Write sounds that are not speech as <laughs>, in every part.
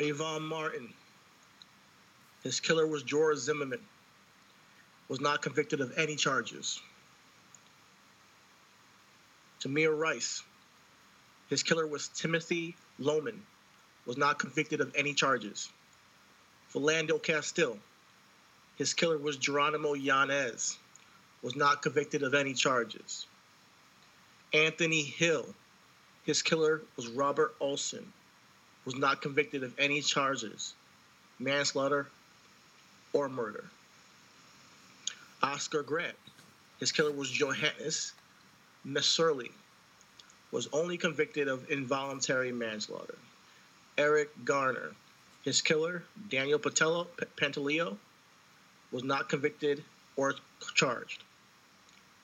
Trayvon Martin. His killer was George Zimmerman. Was not convicted of any charges. Tamir Rice. His killer was Timothy Loehmann. Was not convicted of any charges. Philando Castile. His killer was Geronimo Yanez. Was not convicted of any charges. Anthony Hill. His killer was Robert Olsen was not convicted of any charges, manslaughter or murder. Oscar Grant, his killer was Johannes Mehserle, was only convicted of involuntary manslaughter. Eric Garner, his killer, Daniel Patello, P- Pantaleo, was not convicted or charged.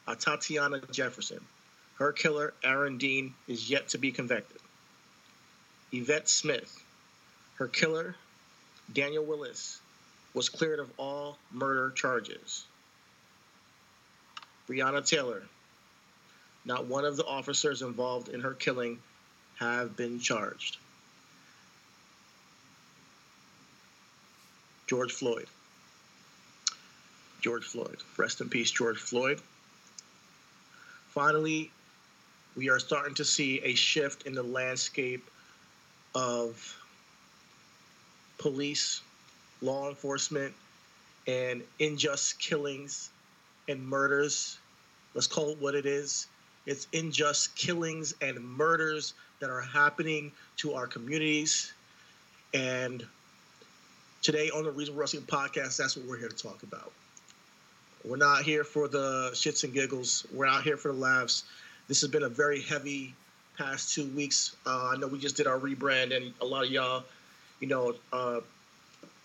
Uh, Tatiana Jefferson, her killer, Aaron Dean, is yet to be convicted. Yvette Smith, her killer, Daniel Willis, was cleared of all murder charges. Breonna Taylor, not one of the officers involved in her killing have been charged. George Floyd. George Floyd. Rest in peace, George Floyd. Finally, we are starting to see a shift in the landscape of police, law enforcement, and unjust killings and murders. Let's call it what it is. It's unjust killings and murders that are happening to our communities. And today on the Reasonable Wrestling Podcast, that's what we're here to talk about. We're not here for the shits and giggles. We're out here for the laughs. This has been a very heavy past two weeks. Uh, I know we just did our rebrand, and a lot of y'all, you know, uh,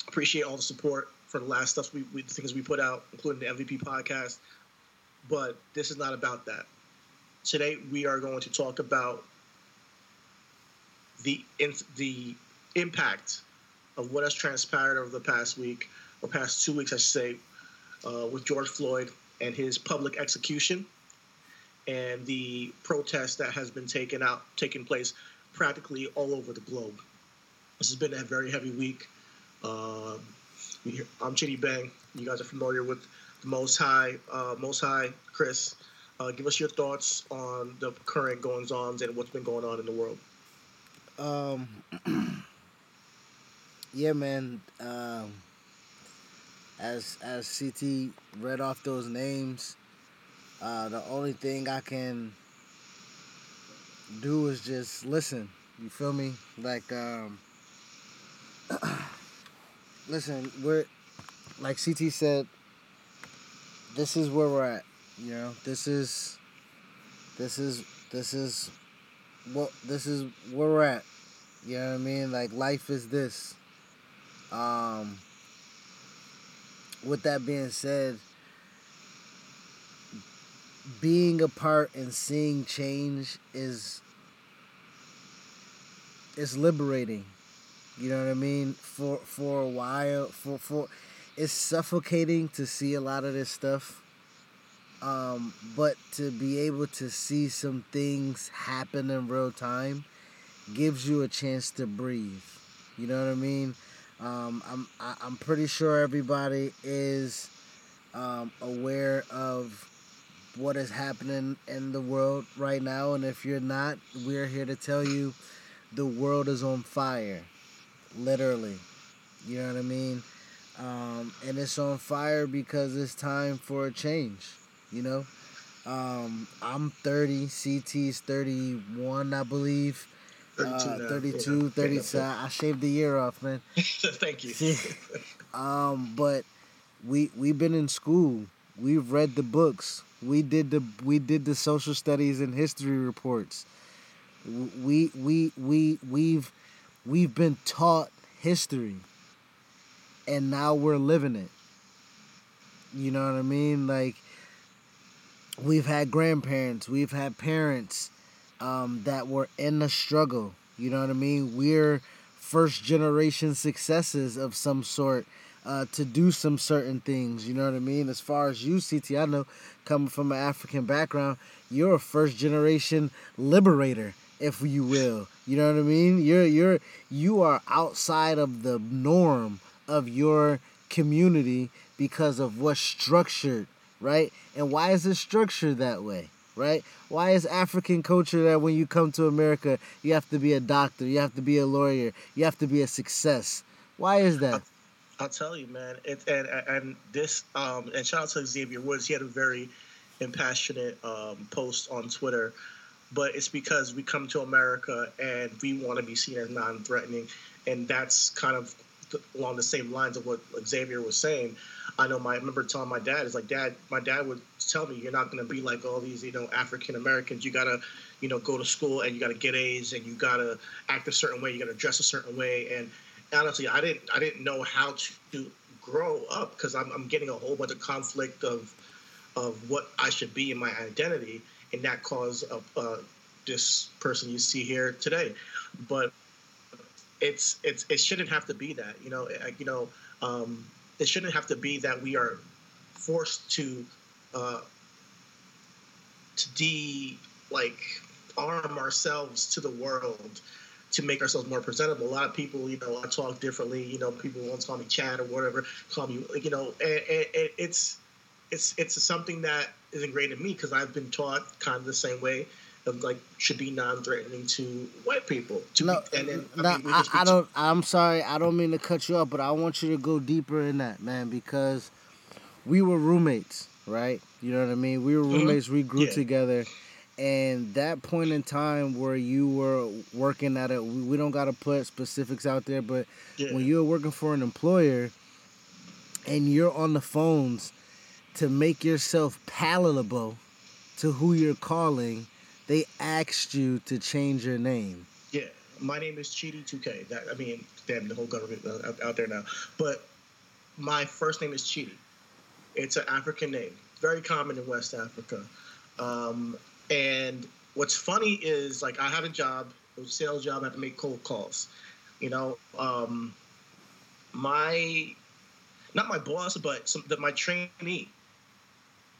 appreciate all the support for the last stuff we, we things we put out, including the MVP podcast. But this is not about that. Today we are going to talk about the the impact of what has transpired over the past week or past two weeks, I should say, uh, with George Floyd and his public execution and the protest that has been taken out, taking place practically all over the globe. This has been a very heavy week. Uh, I'm Chidi Bang. You guys are familiar with the Most High. Uh, Most High, Chris, uh, give us your thoughts on the current goings-ons and what's been going on in the world. Um, <clears throat> yeah, man. Um, as as CT read off those names, uh, the only thing I can do is just listen. You feel me? Like, um, <clears throat> listen, we're like CT said. This is where we're at. You know, this is, this is, this is, what this is where we're at. You know what I mean? Like life is this. Um. With that being said being a part and seeing change is is liberating. You know what I mean? For for a while, for for it's suffocating to see a lot of this stuff. Um, but to be able to see some things happen in real time gives you a chance to breathe. You know what I mean? Um, I'm I, I'm pretty sure everybody is um, aware of what is happening in the world right now, and if you're not, we're here to tell you the world is on fire, literally. You know what I mean? Um, and it's on fire because it's time for a change. You know, um, I'm 30, CT's 31, I believe. 32 Uh, now, 32, yeah. 30. I shaved the year off, man. <laughs> Thank you. See, um, but we we've been in school. We've read the books. We did the we did the social studies and history reports. We we we we've we've been taught history, and now we're living it. You know what I mean? Like we've had grandparents, we've had parents um, that were in the struggle. You know what I mean? We're first generation successes of some sort uh, to do some certain things. You know what I mean? As far as you, CT, I know coming from an African background, you're a first generation liberator, if you will. You know what I mean? You're you're you are outside of the norm of your community because of what's structured, right? And why is it structured that way? Right? Why is African culture that when you come to America, you have to be a doctor, you have to be a lawyer, you have to be a success? Why is that? I'll tell you, man. It, and and this um, and shout out to Xavier Woods. He had a very impassionate um, post on Twitter, but it's because we come to America and we want to be seen as non-threatening, and that's kind of along the same lines of what Xavier was saying. I know my I remember telling my dad is like dad my dad would tell me you're not going to be like all these you know African Americans you got to you know go to school and you got to get A's and you got to act a certain way you got to dress a certain way and honestly I didn't I didn't know how to grow up because I'm, I'm getting a whole bunch of conflict of of what I should be in my identity and that caused uh, this person you see here today. But it's it's it shouldn't have to be that you know you know um, it shouldn't have to be that we are forced to uh, to de like arm ourselves to the world to make ourselves more presentable. A lot of people, you know, I talk differently. You know, people once call me Chad or whatever, call me, you know, and, and, and it's it's it's something that is ingrained in me because I've been taught kind of the same way of like should be non-threatening to white people. To No, be, and then no, mean, I, I don't. I'm sorry. I don't mean to cut you off, but I want you to go deeper in that, man, because we were roommates, right? You know what I mean. We were Mhm. roommates. We grew Yeah. together, and that point in time where you were working at a we, don't got to put specifics out there, but Yeah. when you were working for an employer, and you're on the phones to make yourself palatable to who you're calling, they asked you to change your name. Yeah, my name is Chidi 2K. That I mean, damn, the whole government uh, out, out there now. But my first name is Chidi. It's an African name, very common in West Africa. Um, and what's funny is like I had a job, it was a sales job. I had to make cold calls. You know, um, my not my boss, but some, the, my trainee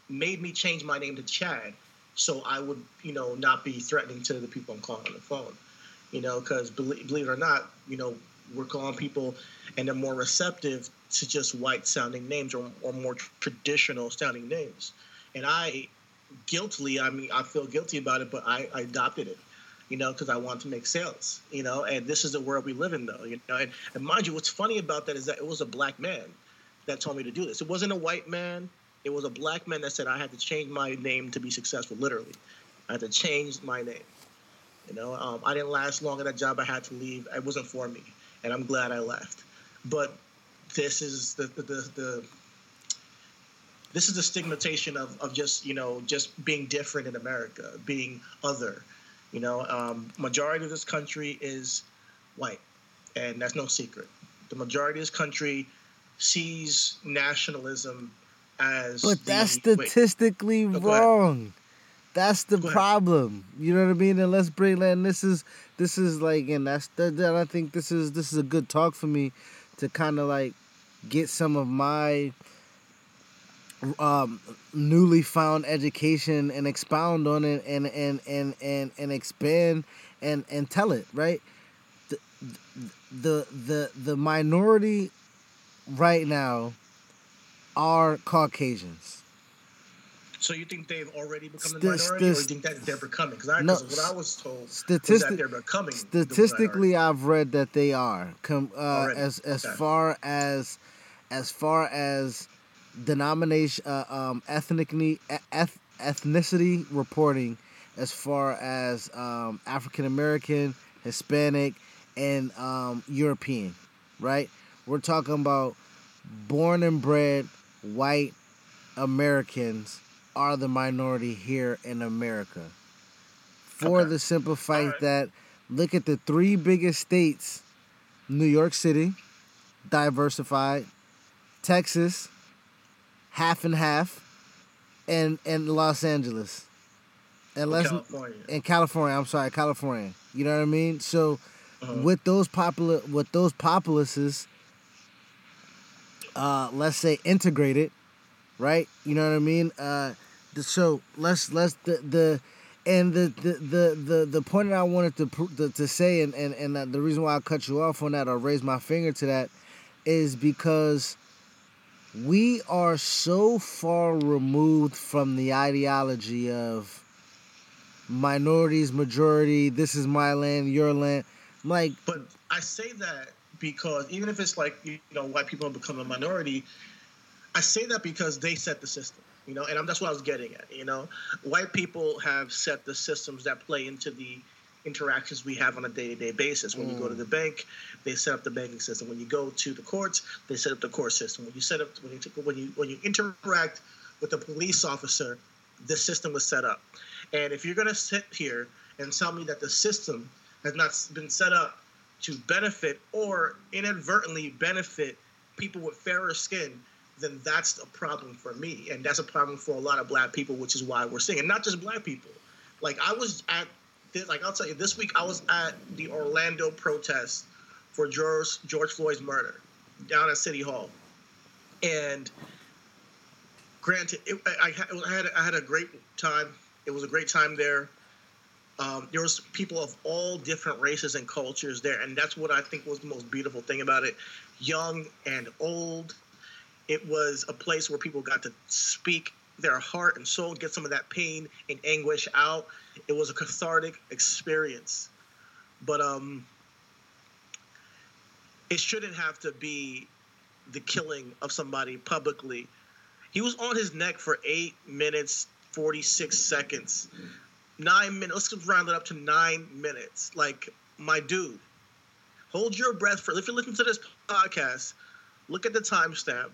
made me change my name to Chad, so I would, you know, not be threatening to the people I'm calling on the phone. You know, because believe, believe it or not, you know, we're calling people and they're more receptive to just white sounding names or, or more traditional sounding names. And I, guiltily, I mean, I feel guilty about it, but I, I adopted it. You know, because I want to make sales. You know, and this is the world we live in, though. You know, and, and mind you, what's funny about that is that it was a black man that told me to do this. It wasn't a white man. It was a black man that said I had to change my name to be successful. Literally, I had to change my name. You know, um, I didn't last long at that job. I had to leave. It wasn't for me, and I'm glad I left. But this is the the, the, the this is the stigmatization of, of just you know just being different in America, being other. You know, um, majority of this country is white, and that's no secret. The majority of this country sees nationalism as But that's wait, statistically go wrong. That's the problem. You know what I mean? And let's bring and this is this is like and that's that, that I think this is this is a good talk for me to kind of like get some of my um newly found education and expound on it and and and and, and expand and and tell it, right? The the the the minority right now are Caucasians. So you think they've already become the Stis- minority, or you think that they're becoming? Because No, what I was told statistic- that they're becoming. statistically the i've read that they are com- uh, as as okay. far as as far as denomination uh, um ethnically eth- ethnicity reporting as far as um african american hispanic and um european right we're talking about born and bred white americans are the minority here in america for Okay. the simple fact Alright. that look at the three biggest states New York City, diversified, Texas, half and half, and and Los Angeles. And let's California. and California, I'm sorry, California. You know what I mean? So Uh-huh. with those popular with those populaces uh let's say integrated, right? You know what I mean? Uh the, so let's let's the the and the the the the, the point that I wanted to, pr- to to say and and and the reason why I cut you off on that or raise my finger to that is because we are so far removed from the ideology of minorities, majority, this is my land, your land. Like, But I say that because even if it's like you know white people have become a minority, I say that because they set the system. You know, and I'm, that's what I was getting at. You know, white people have set the systems that play into the interactions we have on a day-to-day basis. When you go to the mm. bank, they set up the banking system. When you go to the courts, they set up the court system. When you set up when you when you when you interact with a police officer, the system was set up. And if you're going to sit here and tell me that the system has not been set up to benefit or inadvertently benefit people with fairer skin, then that's a problem for me. And that's a problem for a lot of black people, which is why we're seeing it. Not just black people. Like I was at, like I'll tell you, this week I was at the Orlando protest for George George Floyd's murder down at City Hall, and granted, it, I, I had I had a great time. It was a great time there. Um, there was people of all different races and cultures there, and that's what I think was the most beautiful thing about it. Young and old, it was a place where people got to speak their heart and soul, get some of that pain and anguish out. It was a cathartic experience, but um, it shouldn't have to be the killing of somebody publicly. He was on his neck for eight minutes, 46 seconds. Nine minutes. Let's round it up to nine minutes. Like, my dude, hold your breath for. If you listen to this podcast, look at the timestamp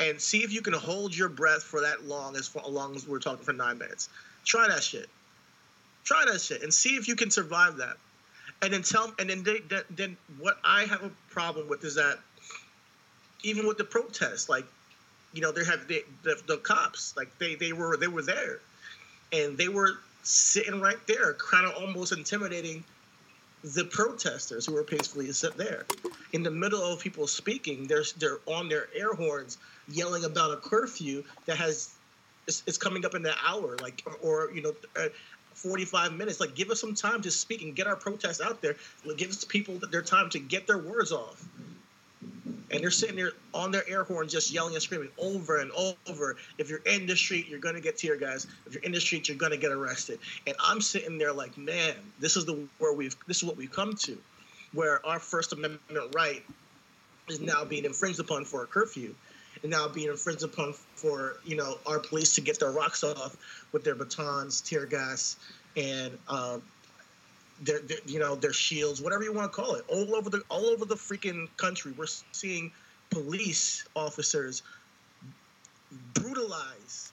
and see if you can hold your breath for that long, as far, long as we're talking for nine minutes. Try that shit. Try that shit and see if you can survive that. And then tell, and then they, then, then what I have a problem with is that even with the protests, like you know, they have the, the, the cops, like they they were they were there, and they were sitting right there, kind of almost intimidating the protesters who were peacefully sit there. In the middle of people speaking, they're they're on their air horns yelling about a curfew that has it's coming up in an hour, like or, or you know. Uh, 45 minutes. Like give us some time to speak and get our protest out there. Give us people their time to get their words off. And they're sitting there on their air horn just yelling and screaming over and over if you're in the street you're going to get tear gas. If you're in the street you're going to get arrested. And i'm sitting there like man this is the where we've this is what we've come to where our first amendment right is now being infringed upon for a curfew and now being infringed upon for you know our police to get their rocks off with their batons tear gas and um, their, their you know their shields, whatever you want to call it, all over the all over the freaking country. We're seeing police officers brutalize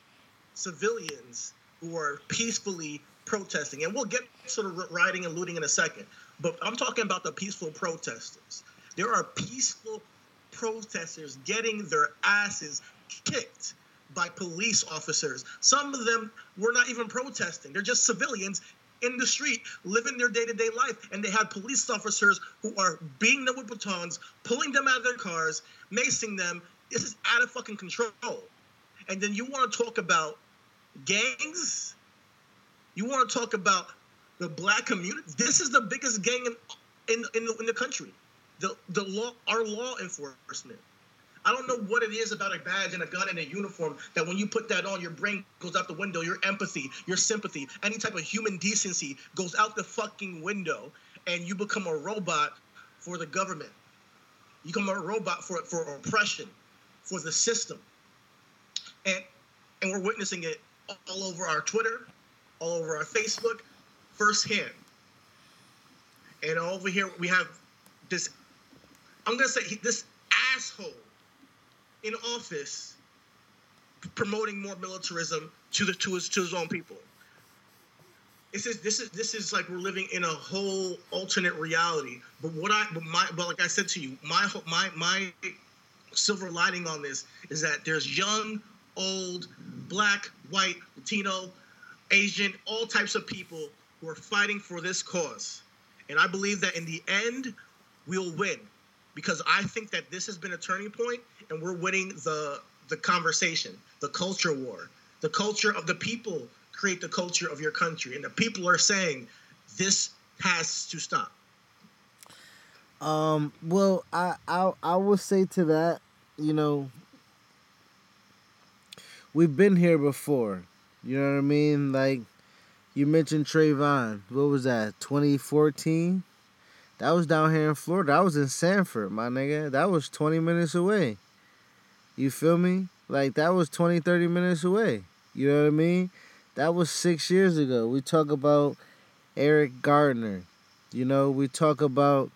civilians who are peacefully protesting, and we'll get to the rioting and looting in a second. But I'm talking about the peaceful protesters. There are peaceful protesters getting their asses kicked by police officers. Some of them were not even protesting. They're just civilians in the street living their day-to-day life. And they had police officers who are beating them with batons pulling them out of their cars macing them. This is out of fucking control. And then you want to talk about gangs? You want to talk about the black community? This is the biggest gang in in, in, in the country the the law our law enforcement I don't know what it is about a badge and a gun and a uniform that when you put that on, your brain goes out the window. Your empathy, your sympathy, any type of human decency goes out the fucking window, and you become a robot for the government. You become a robot for for oppression, for the system, and and we're witnessing it all over our Twitter, all over our Facebook, firsthand. And over here we have this. I'm gonna say this asshole in office promoting more militarism to the to his to his own people. This is this is this is like we're living in a whole alternate reality. But what I but my but like I said to you, my my my silver lining on this is that there's young, old, black, white, Latino, Asian, all types of people who are fighting for this cause. And I believe that in the end, we'll win because I think that this has been a turning point and we're winning the the conversation, the culture war. The culture of the people create the culture of your country, and the people are saying this has to stop. Um. Well, I I I will say to that, you know, we've been here before. You know what I mean? Like you mentioned Trayvon. What was that? 2014. That was down here in Florida. I was in Sanford, my nigga. That was 20 minutes away. You feel me? Like that was 20, 30 minutes away. You know what I mean? That was six years ago. We talk about Eric Gardner. You know, we talk about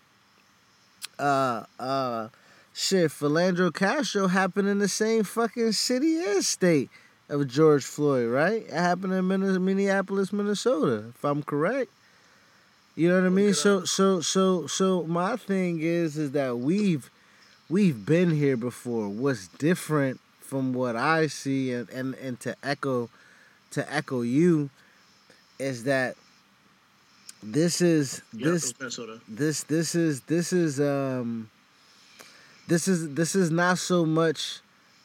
uh uh shit, Philando Castro happened in the same fucking city and state of George Floyd, right? It happened in Minneapolis, Minnesota, if I'm correct. You know what I mean? So so so so my thing is is that we've we've been here before. What's different from what I see and, and, and to echo to echo you is that this is this this this is this is um this is this is not so much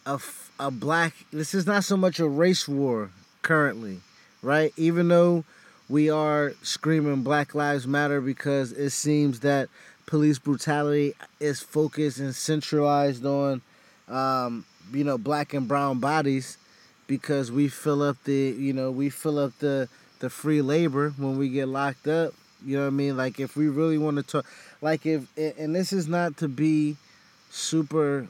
a, a black this is not so much a race war currently right even though we are screaming black lives matter because it seems that police brutality is focused and centralized on, um, you know, black and brown bodies because we fill up the, you know, we fill up the the free labor when we get locked up. You know what I mean? Like if we really want to talk, like if, and this is not to be super,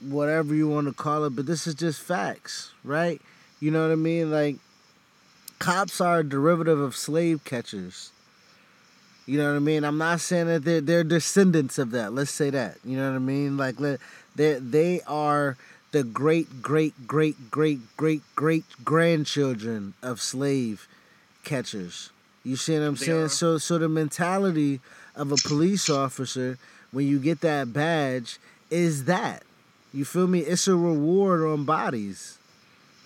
whatever you want to call it, but this is just facts, right? You know what I mean? Like cops are a derivative of slave catchers. You know what I mean? I'm not saying that they're they're descendants of that. Let's say that. You know what I mean? Like they they are the great great great great great great grandchildren of slave catchers. You see what I'm they saying? Are. So so the mentality of a police officer when you get that badge is that. You feel me? It's a reward on bodies.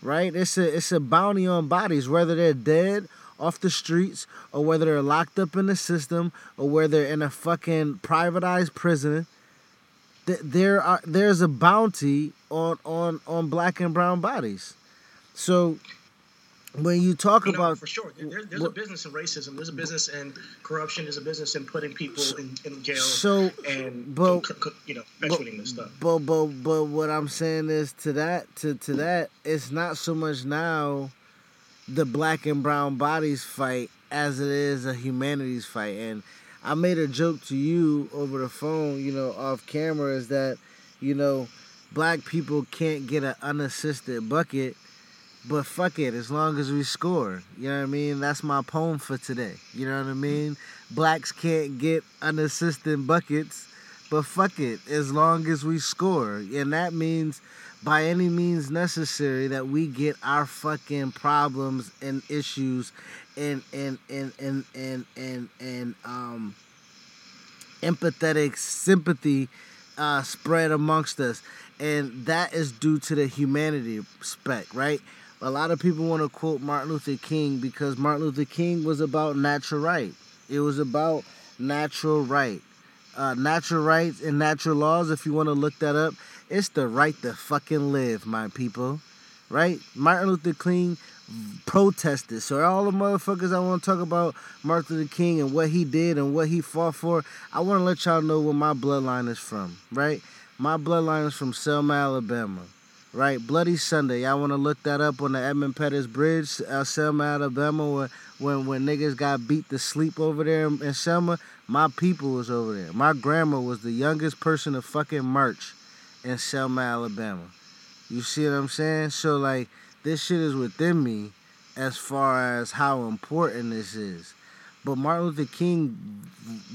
Right? It's a it's a bounty on bodies, whether they're dead off the streets or whether they're locked up in the system or whether they're in a fucking privatized prison there are there's a bounty on on on black and brown bodies so when you talk oh, you know, about for sure. There, there's a business in racism. There's a business in corruption. There's a business in putting people in, in jail so and but, you know perpetuating this stuff. but but but what i'm saying is to that to to that it's not so much now the black and brown bodies fight as it is a humanities fight. And I made a joke to you over the phone, you know, off camera, is that, you know, black people can't get an unassisted bucket, but fuck it, as long as we score. You know what I mean? That's my poem for today. You know what I mean? Blacks can't get unassisted buckets, but fuck it, as long as we score. And that means by any means necessary that we get our fucking problems and issues and and and and and and, and um empathetic sympathy uh, spread amongst us. and that is due to the humanity spec, right? A lot of people want to quote Martin Luther King because Martin Luther King was about natural right. It was about natural right. Uh, natural rights and natural laws, if you want to look that up, it's the right to fucking live, my people. Right? Martin Luther King protested. So all the motherfuckers I want to talk about Martin Luther King and what he did and what he fought for, I want to let y'all know where my bloodline is from, right? My bloodline is from Selma, Alabama, right? Bloody Sunday. Y'all want to look that up on the Edmund Pettus Bridge, uh, Selma, Alabama, where, when when niggas got beat to sleep over there in, in Selma. My people was over there. My grandma was the youngest person to fucking march in Selma, Alabama. You see what I'm saying? So like this shit is within me as far as how important this is. But Martin Luther King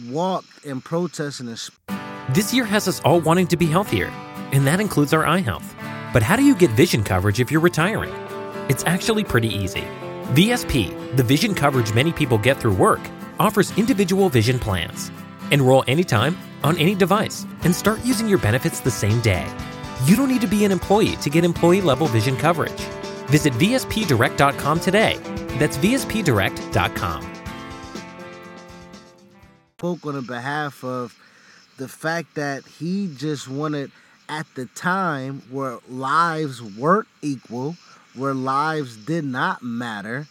walked and protested This year has us all wanting to be healthier, and that includes our eye health. But how do you get vision coverage if you're retiring? It's actually pretty easy. VSP, the vision coverage many people get through work, offers individual vision plans. Enroll anytime, on any device, and start using your benefits the same day. You don't need to be an employee to get employee level vision coverage. Visit VSPDirect.com today. That's VSPDirect.com. Spoke on behalf of the fact that he just wanted, at the time where lives weren't equal, where lives did not matter,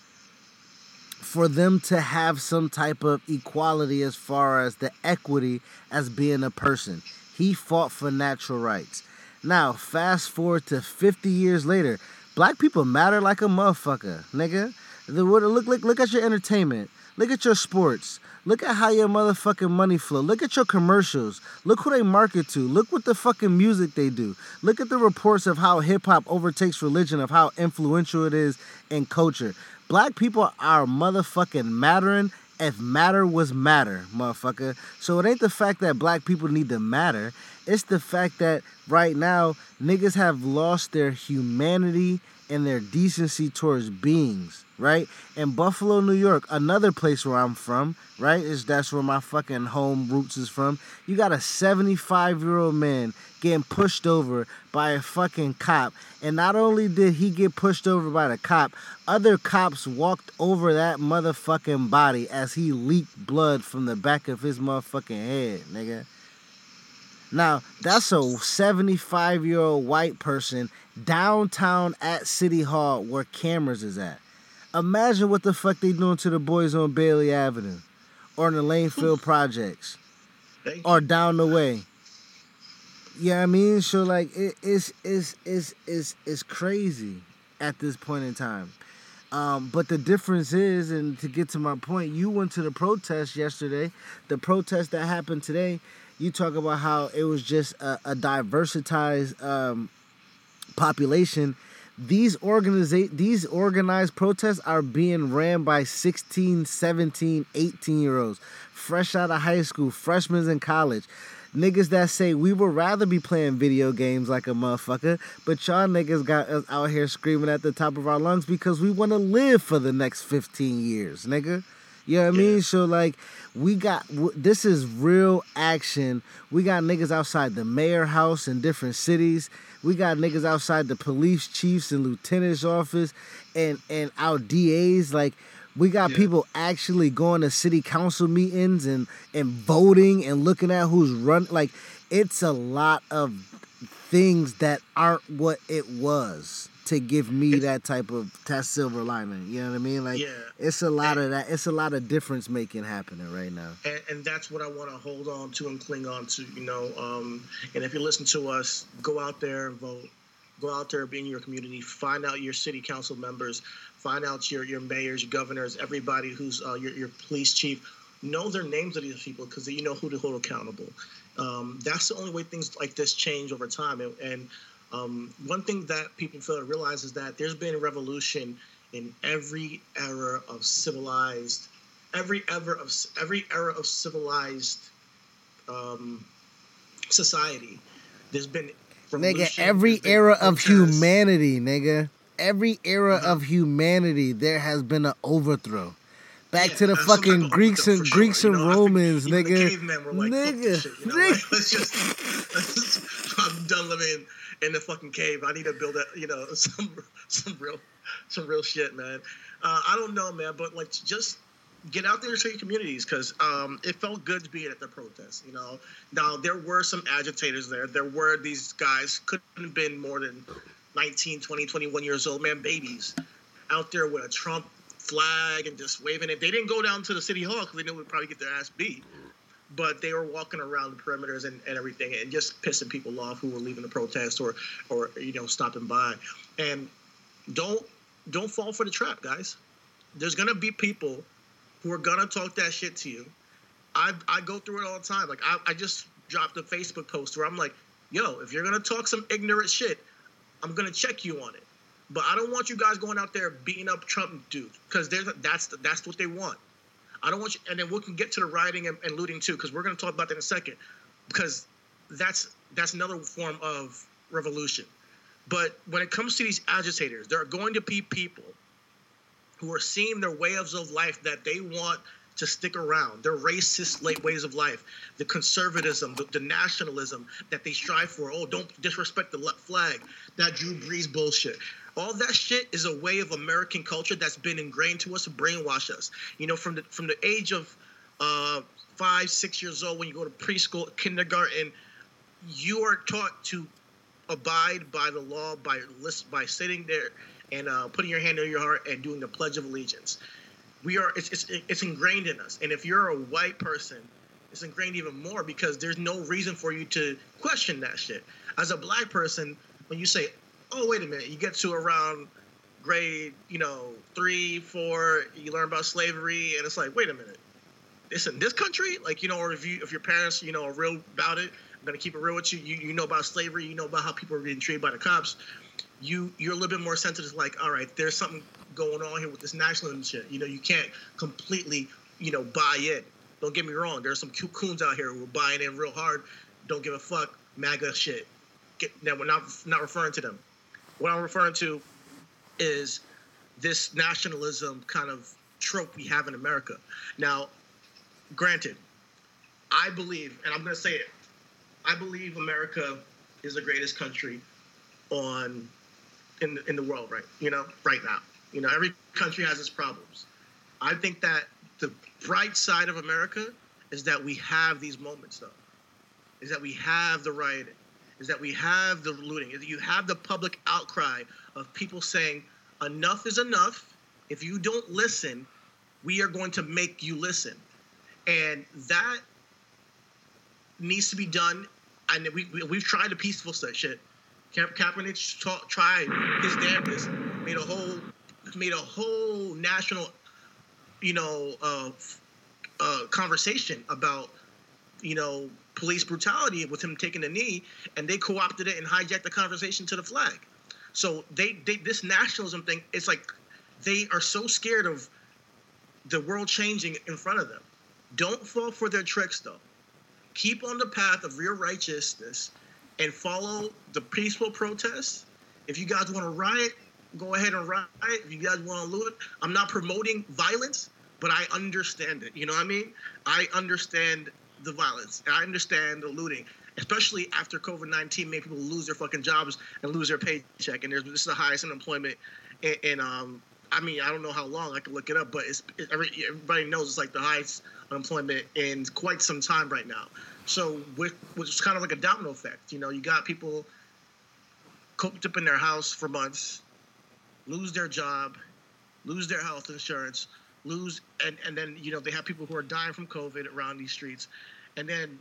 for them to have some type of equality as far as the equity as being a person. He fought for natural rights. Now, fast forward to 50 years later, black people matter like a motherfucker, nigga. Look, look, look at your entertainment. Look at your sports. Look at how your motherfucking money flow. Look at your commercials. Look who they market to. Look what the fucking music they do. Look at the reports of how hip hop overtakes religion, of how influential it is in culture. Black people are motherfucking mattering if matter was matter, motherfucker. So it ain't the fact that black people need to matter. It's the fact that right now niggas have lost their humanity and their decency towards beings, right? In Buffalo, New York, another place where I'm from, right? Is that's where my fucking home roots is from. You got a 75 year old man getting pushed over by a fucking cop. And not only did he get pushed over by the cop, other cops walked over that motherfucking body as he leaked blood from the back of his motherfucking head, nigga. Now, that's a 75 year old white person downtown at City Hall where cameras is at. Imagine what the fuck they doing to the boys on Bailey Avenue or in the Langfield <laughs> projects or down the way. Yeah, I mean, so like it, it's it's it's it's it's crazy at this point in time. Um, but the difference is, and to get to my point, you went to the protest yesterday. The protest that happened today, you talk about how it was just a, a diversitized um, population. These organiza- these organized protests are being ran by 16, 17, 18 year olds, fresh out of high school, freshmen in college. Niggas that say we would rather be playing video games like a motherfucker, but y'all niggas got us out here screaming at the top of our lungs because we want to live for the next 15 years, nigga. You know what I mean? So like, we got this is real action. We got niggas outside the mayor house in different cities. We got niggas outside the police chiefs and lieutenant's office, and and our DAs. Like, we got yeah. people actually going to city council meetings and and voting and looking at who's run. Like, it's a lot of things that aren't what it was to give me that type of test silver lining. You know what I mean? Like, yeah. it's a lot and, of that. It's a lot of difference making happening right now. And, and that's what I want to hold on to and cling on to. You know, um, and if you listen to us, go out there and vote. Go out there, be in your community, find out your city council members, find out your your mayors, your governors, everybody who's uh, your your police chief. Know their names of these people because you know who to hold accountable. Um, that's the only way things like this change over time. and, and um, one thing that people fail to realize is that there's been a revolution in every era of civilized, every ever of every era of civilized um, society. There's been nigga every era of humanity, nigga. Every era mm-hmm. of humanity, there has been an overthrow. Back Yeah, to the fucking Greeks and for Greeks and you know? Romans, nigga. The cavemen were like, Nigga, shit, you know? nigga. <laughs> Like, <laughs> let's just, let's <laughs> just, I'm done living in the fucking cave. I need to build a, you know, <laughs> some some real some real shit, man. Uh, I don't know, man, but like just get out there to your communities because um, it felt good to be at the protest. You know, now there were some agitators there. There were these guys couldn't have been more than 19, 20, 21 years old, man, babies out there with a Trump flag and just waving it. They didn't go down to the city hall because they knew we'd probably get their ass beat. But they were walking around the perimeters and, and everything and just pissing people off who were leaving the protest or or you know stopping by. And don't don't fall for the trap, guys. There's gonna be people who are gonna talk that shit to you. I I go through it all the time. Like I, I just dropped a Facebook post where I'm like, yo, if you're gonna talk some ignorant shit, I'm gonna check you on it. But I don't want you guys going out there beating up Trump dudes because that's that's what they want. I don't want you, and then we can get to the rioting and, and looting too because we're gonna talk about that in a second because that's that's another form of revolution. But when it comes to these agitators, there are going to be people who are seeing their ways of life that they want to stick around, their racist late ways of life, the conservatism, the, the nationalism that they strive for. Oh, don't disrespect the flag, that Drew Brees bullshit. All that shit is a way of American culture that's been ingrained to us to brainwash us. You know, from the from the age of uh, five, six years old, when you go to preschool, kindergarten, you are taught to abide by the law by list by sitting there and uh, putting your hand on your heart and doing the pledge of allegiance. We are it's, it's it's ingrained in us. And if you're a white person it's ingrained even more because there's no reason for you to question that shit. As a black person when you say oh wait a minute. You get to around grade you know three four you learn about slavery and it's like wait a minute. It's in this country? Like you know or if you if your parents you know are real about it i'm gonna keep it real with you you, you know about slavery you know about how people are being treated by the cops you you're a little bit more sensitive like all right there's something going on here with this nationalism shit. You know you can't completely you know buy in. Don't get me wrong there's some coons out here who are buying in real hard. Don't give a fuck. Maga shit. Get now we're not not referring to them what i'm referring to is this nationalism kind of trope we have in america. Now granted i believe and i'm going to say it i believe america is the greatest country on in the, in the world right you know right now. You know every country has its problems. I think that the bright side of america is that we have these moments though is that we have the rioting is that we have the looting you have the public outcry of people saying enough is enough. If you don't listen we are going to make you listen. And that needs to be done and we, we, we've tried the peaceful shit. Ka- Kaepernick ta- tried his damnedest, made a whole, made a whole national, you know, uh, uh, conversation about, you know, police brutality with him taking a knee, and they co-opted it and hijacked the conversation to the flag. So they, they this nationalism thing, it's like they are so scared of the world changing in front of them. Don't fall for their tricks, though. Keep on the path of real righteousness and follow the peaceful protests. If you guys want to riot, go ahead and riot. If you guys want to loot, I'm not promoting violence, but I understand it. You know what I mean? I understand the violence. I understand the looting, especially after COVID 19 made people lose their fucking jobs and lose their paycheck. And there's this is the highest unemployment in um. I mean, I don't know how long. I can look it up, but it's it, everybody knows it's like the highest unemployment in quite some time right now. So, with, which is kind of like a domino effect. You know, you got people cooped up in their house for months, lose their job, lose their health insurance, lose, and, and then, you know, they have people who are dying from COVID around these streets. And then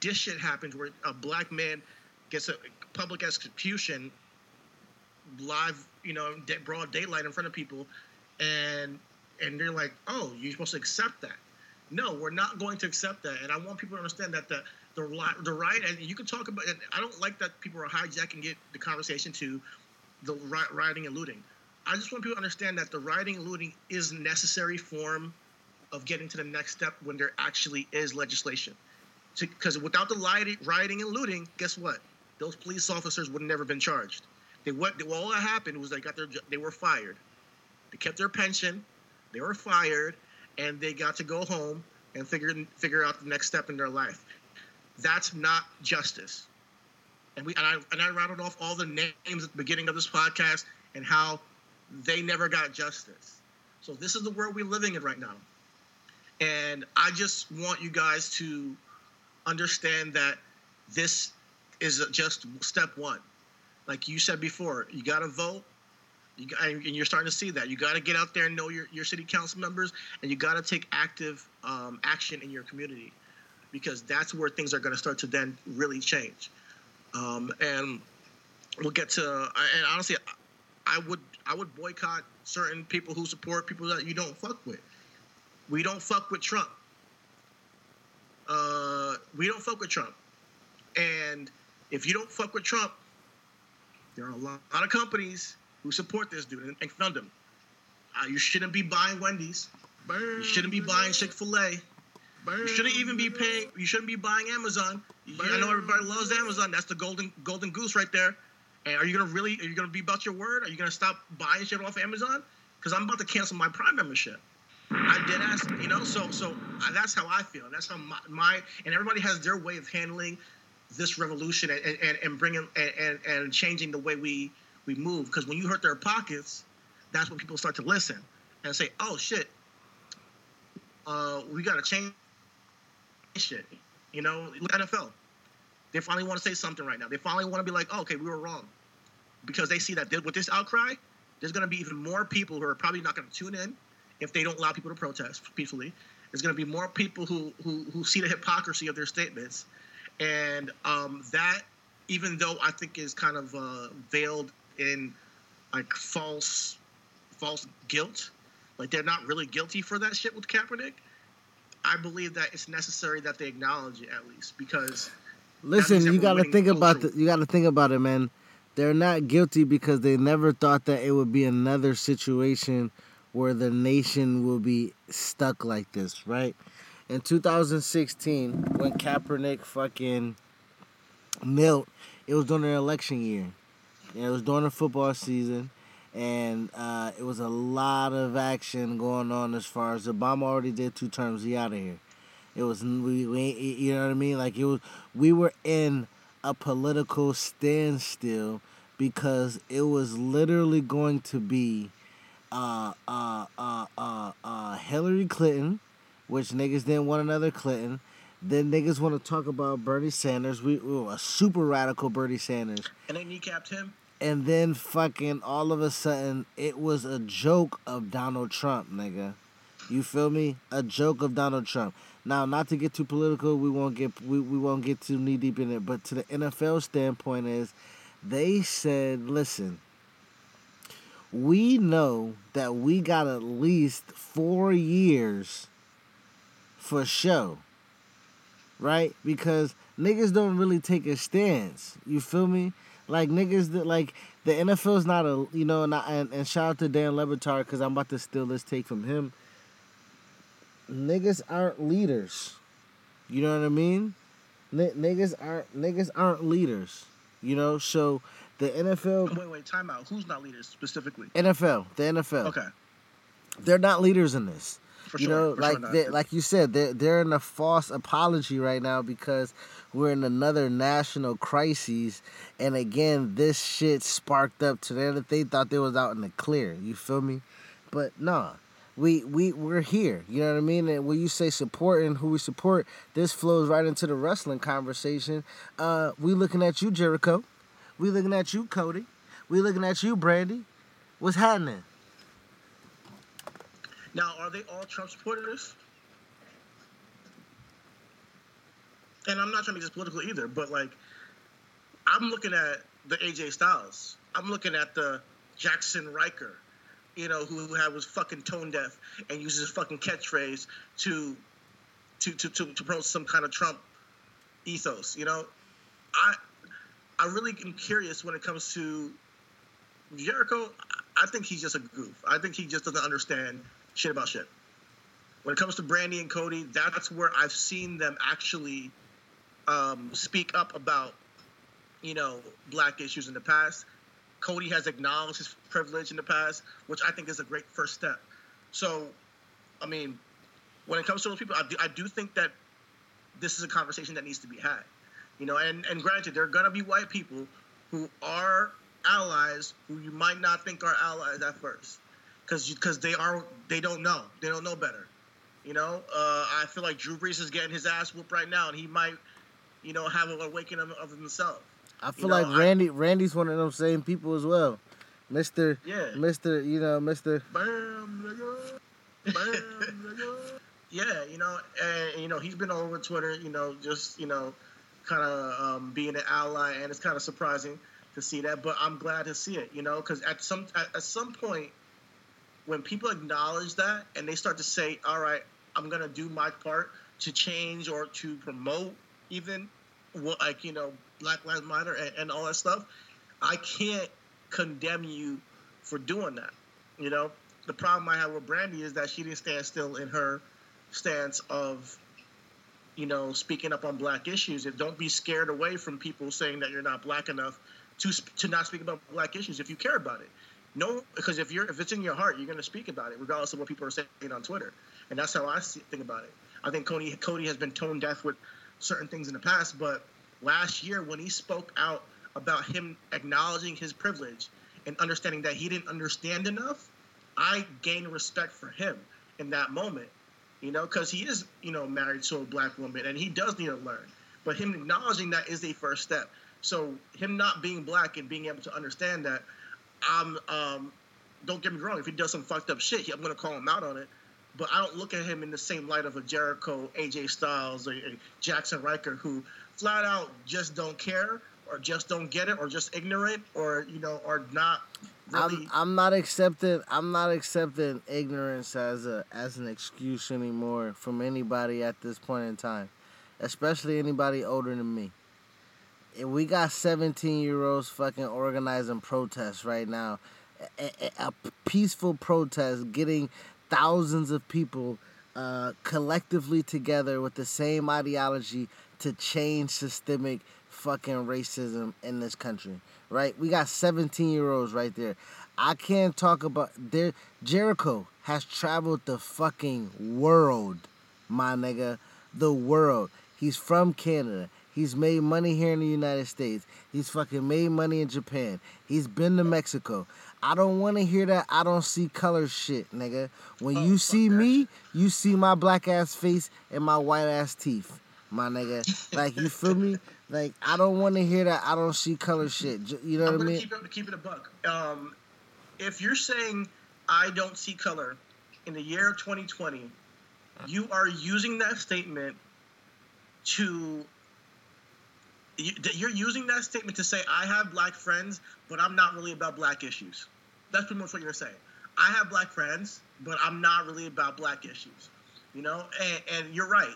this shit happens where a black man gets a public execution live, you know, broad daylight in front of people. And, and they're like, oh, you're supposed to accept that no, we're not going to accept that. And I want people to understand that the the, the right, and you can talk about it. I don't like that people are hijacking it, the conversation to the rioting and looting. I just want people to understand that the rioting and looting is necessary form of getting to the next step when there actually is legislation. Because without the rioting and looting, guess what? Those police officers would have never been charged. They what all that happened was they got their they were fired. They kept their pension. They were fired and they got to go home and figure figure out the next step in their life. That's not justice. And we and I and I rattled off all the names at the beginning of this podcast and how they never got justice. So this is the world we're living in right now. And I just want you guys to understand that this is just step one. Like you said before, you got to vote. You and you're starting to see that. You got to get out there and know your, your city council members, and you got to take active um, action in your community because that's where things are going to start to then really change. Um, and we'll get to, and honestly, I would I would boycott certain people who support people that you don't fuck with. We don't fuck with Trump. Uh, we don't fuck with Trump. And if you don't fuck with Trump, there are a lot, of companies who support this dude and, and fund him. Uh, you shouldn't be buying Wendy's. You shouldn't be buying Chick Fil A. You shouldn't even be paying. You shouldn't be buying Amazon. I know everybody loves Amazon. That's the golden golden goose right there. And are you gonna really? Are you gonna be about your word? Are you gonna stop buying shit off Amazon? Because I'm about to cancel my Prime membership. I did ask, you know. So so that's how I feel. That's how my, my and everybody has their way of handling this revolution and and, and bringing and, and and changing the way we we move. Because when you hurt their pockets, that's when people start to listen and say, "Oh shit, uh, we got to change shit." You know, NFL. They finally want to say something right now. They finally want to be like, oh, "Okay, we were wrong," because they see that with this outcry, there's going to be even more people who are probably not going to tune in if they don't allow people to protest peacefully. There's going to be more people who who who see the hypocrisy of their statements, and um, that, even though I think is kind of uh, veiled in like false false guilt, like they're not really guilty for that shit with Kaepernick. I believe that it's necessary that they acknowledge it at least because. Listen, you got to think about the, you got to think about it, man. They're not guilty because they never thought that it would be another situation where the nation will be stuck like this, right? In 2016, when Kaepernick fucking knelt, it was during the election year. And it was during the football season, and uh, it was a lot of action going on as far as Obama already did two terms. He out of here. It was we, we you know what I mean? Like it was we were in a political standstill because it was literally going to be uh uh uh uh, uh Hillary Clinton, which niggas didn't want another Clinton. Then niggas want to talk about Bernie Sanders. We, we were a super radical Bernie Sanders. And they kneecapped him. And then fucking all of a sudden it was a joke of Donald Trump, nigga. You feel me? A joke of Donald Trump. Now, not to get too political, we won't get we, we won't get too knee deep in it. But to the NFL standpoint, is they said, listen, we know that we got at least four years for show, right? Because niggas don't really take a stance. You feel me? Like niggas that like the NFL's not a you know, and and, and shout out to Dan Le because I'm about to steal this take from him niggas aren't leaders. You know what I mean? N- niggas aren't niggas aren't leaders. You know, so the NFL. Wait, wait, time out. Who's not leaders specifically? NFL, the NFL. Okay. They're not leaders in this. For you sure, know, for like sure they, like you said, they're they're in a false apology right now because we're in another national crisis, and again, this shit sparked up to them that they thought they was out in the clear. You feel me? But nah, we we we're here. You know what I mean? And when you say supporting who we support, this flows right into the wrestling conversation. Uh, we looking at you, Jericho. We looking at you, Cody. We looking at you, Brandi. What's happening? Now, are they all Trump supporters? And I'm not trying to be just political either, but like, I'm looking at the AJ Styles. I'm looking at the Jaxson Ryker you know, who had was fucking tone deaf and uses his fucking catchphrase to to to to, to promote some kind of Trump ethos. You know, I I really am curious when it comes to Jericho. I think he's just a goof. I think he just doesn't understand shit about shit. When it comes to Brandi and Cody, that's where I've seen them actually um, speak up about, you know, black issues in the past. Cody has acknowledged his privilege in the past, which I think is a great first step. So, I mean, when it comes to those people, I do, I do think that this is a conversation that needs to be had. You know, and and granted, there are gonna be white people who are allies who you might not think are allies at first, because because they are they don't know they don't know better. You know, uh, I feel like Drew Brees is getting his ass whooped right now, and he might, you know, have an awakening of, of himself. I feel You know, like I- Randy Randy's one of them same people as well. Mister Yeah. Mister, you know, Mister Bam, nigga. Bam, nigga. <laughs> Yeah, you know, and you know he's been all over Twitter, you know, just you know, kind of um, being an ally, and it's kind of surprising to see that, but I'm glad to see it, you know, because at some at, at some point, when people acknowledge that and they start to say, "All right, I'm gonna do my part to change or to promote," even like you know, Black Lives Matter and, and all that stuff, I can't condemn you for doing that. You know, the problem I have with Brandi is that she didn't stand still in her stance of, you know, speaking up on black issues. And don't be scared away from people saying that you're not black enough to to not speak about black issues if you care about it. No, because if you're if it's in your heart, you're going to speak about it, regardless of what people are saying on Twitter. And that's how I see, think about it. I think Cody Cody has been tone deaf with certain things in the past, but last year when he spoke out about him acknowledging his privilege and understanding that he didn't understand enough, I gained respect for him in that moment. You know, because he is, you know, married to a black woman and he does need to learn. But him acknowledging that is a first step. So him not being black and being able to understand that, I'm, um, don't get me wrong, if he does some fucked up shit, I'm gonna call him out on it. But I don't look at him in the same light of a Jericho, AJ Styles, or, or Jaxson Ryker, who flat out just don't care, or just don't get it, or just ignorant, or you know, are not really. I'm I'm not accepting I'm not accepting ignorance as a as an excuse anymore from anybody at this point in time, especially anybody older than me. If we got 17 year olds fucking organizing protests right now, a, a, a peaceful protest, getting thousands of people uh, collectively together with the same ideology to change systemic fucking racism in this country, right? We got 17 year olds right there. I can't talk about there. Jericho has traveled the fucking world, my nigga, the world. He's from Canada. He's made money here in the United States. He's fucking made money in Japan. He's been to Mexico. I don't want to hear that I don't see color shit, nigga. When you see me, you see my black ass face and my white ass teeth, my nigga. Like you feel me? <laughs> Like I don't want to hear that I don't see color shit. You know I'm what I mean? keep it keep it a buck. Um, if you're saying I don't see color in the year of 2020, you are using that statement to. You're using that statement to say I have black friends, but I'm not really about black issues. That's pretty much what you're saying. I have black friends, but I'm not really about black issues. You know, and, and you're right.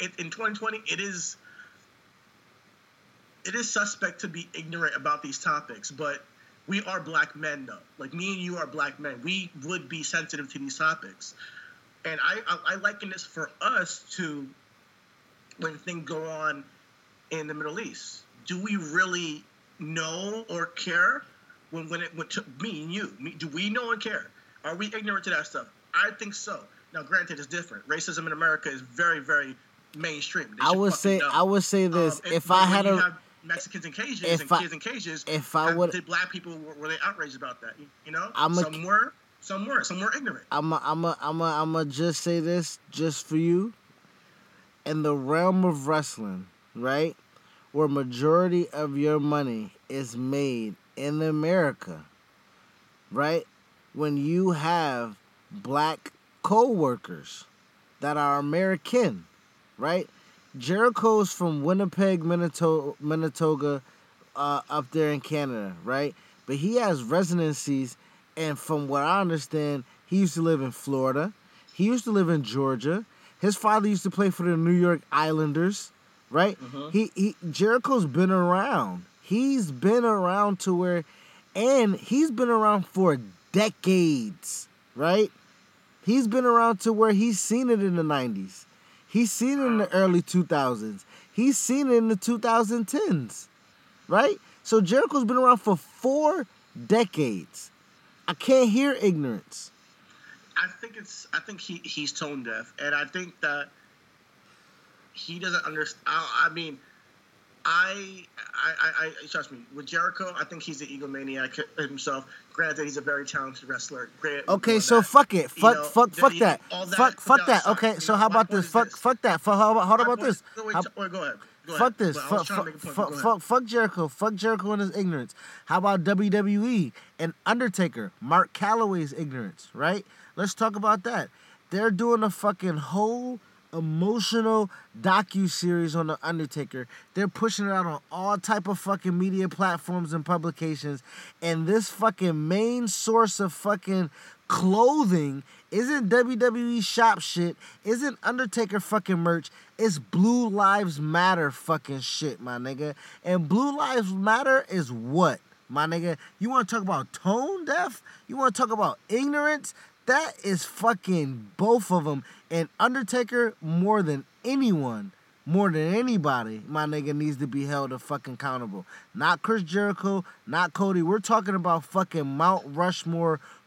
It, in 2020, it is it is suspect to be ignorant about these topics, but we are black men though. Like me and you are black men. We would be sensitive to these topics. And I, I, I liken this for us to when things go on in the Middle East. Do we really know or care when when it went to me and you? Me, do we know and care? Are we ignorant to that stuff? I think so. Now, granted, it's different. Racism in America is very, very mainstream. I would say know. I would say this. Um, if but I had a Mexicans in cages if and I- kids in cages, if I would- did black people were, were they outraged about that? You, you know, I'm a- some were, some were, some were ignorant. I'm a, I'm a, I'm a, I'm a just say this just for you. In the realm of wrestling, right, where majority of your money is made in America, right, when you have black co-workers that are American, right? Jericho's from Winnipeg, Manito- Manitoba, uh, up there in Canada, right? But he has residencies, and from what I understand, he used to live in Florida. He used to live in Georgia. His father used to play for the New York Islanders, right? He, he Jericho's been around. He's been around to where, and he's been around for decades, right? He's been around to where he's seen it in the 90s. He's seen it in the early 2000s. He's seen it in the 2010s, right? So Jericho's been around for four decades. I can't hear ignorance. I think it's. I think he he's tone deaf, and I think that he doesn't understand. I, I mean, I, I, I, trust me. With Jericho, I think he's an egomaniac himself. Granted, he's a very talented wrestler. Great. Okay, so that. fuck it. Fuck, know, fuck, fuck that. that- Fuck, fuck that. sorry. Okay, You so how about this? Fuck, this. fuck that. Fuck, how about, how about point- this? no, wait, How- wait, go ahead. Go Fuck ahead. this. Fuck, was trying to fuck, make a point. fuck, fuck, fuck Jericho. Fuck Jericho and his ignorance. How about WWE and Undertaker? Mark Calaway's ignorance, right? Let's talk about that. They're doing a fucking whole emotional docu series on the Undertaker. They're pushing it out on all type of fucking media platforms and publications. And this fucking main source of fucking clothing isn't WWE shop shit, isn't Undertaker fucking merch, it's Blue Lives Matter fucking shit, my nigga. And Blue Lives Matter is what, my nigga? You want to talk about tone deaf? You want to talk about ignorance? That is fucking both of them. And Undertaker, more than anyone, more than anybody, my nigga needs to be held a fucking accountable. Not Chris Jericho, not Cody. We're talking about fucking Mount Rushmore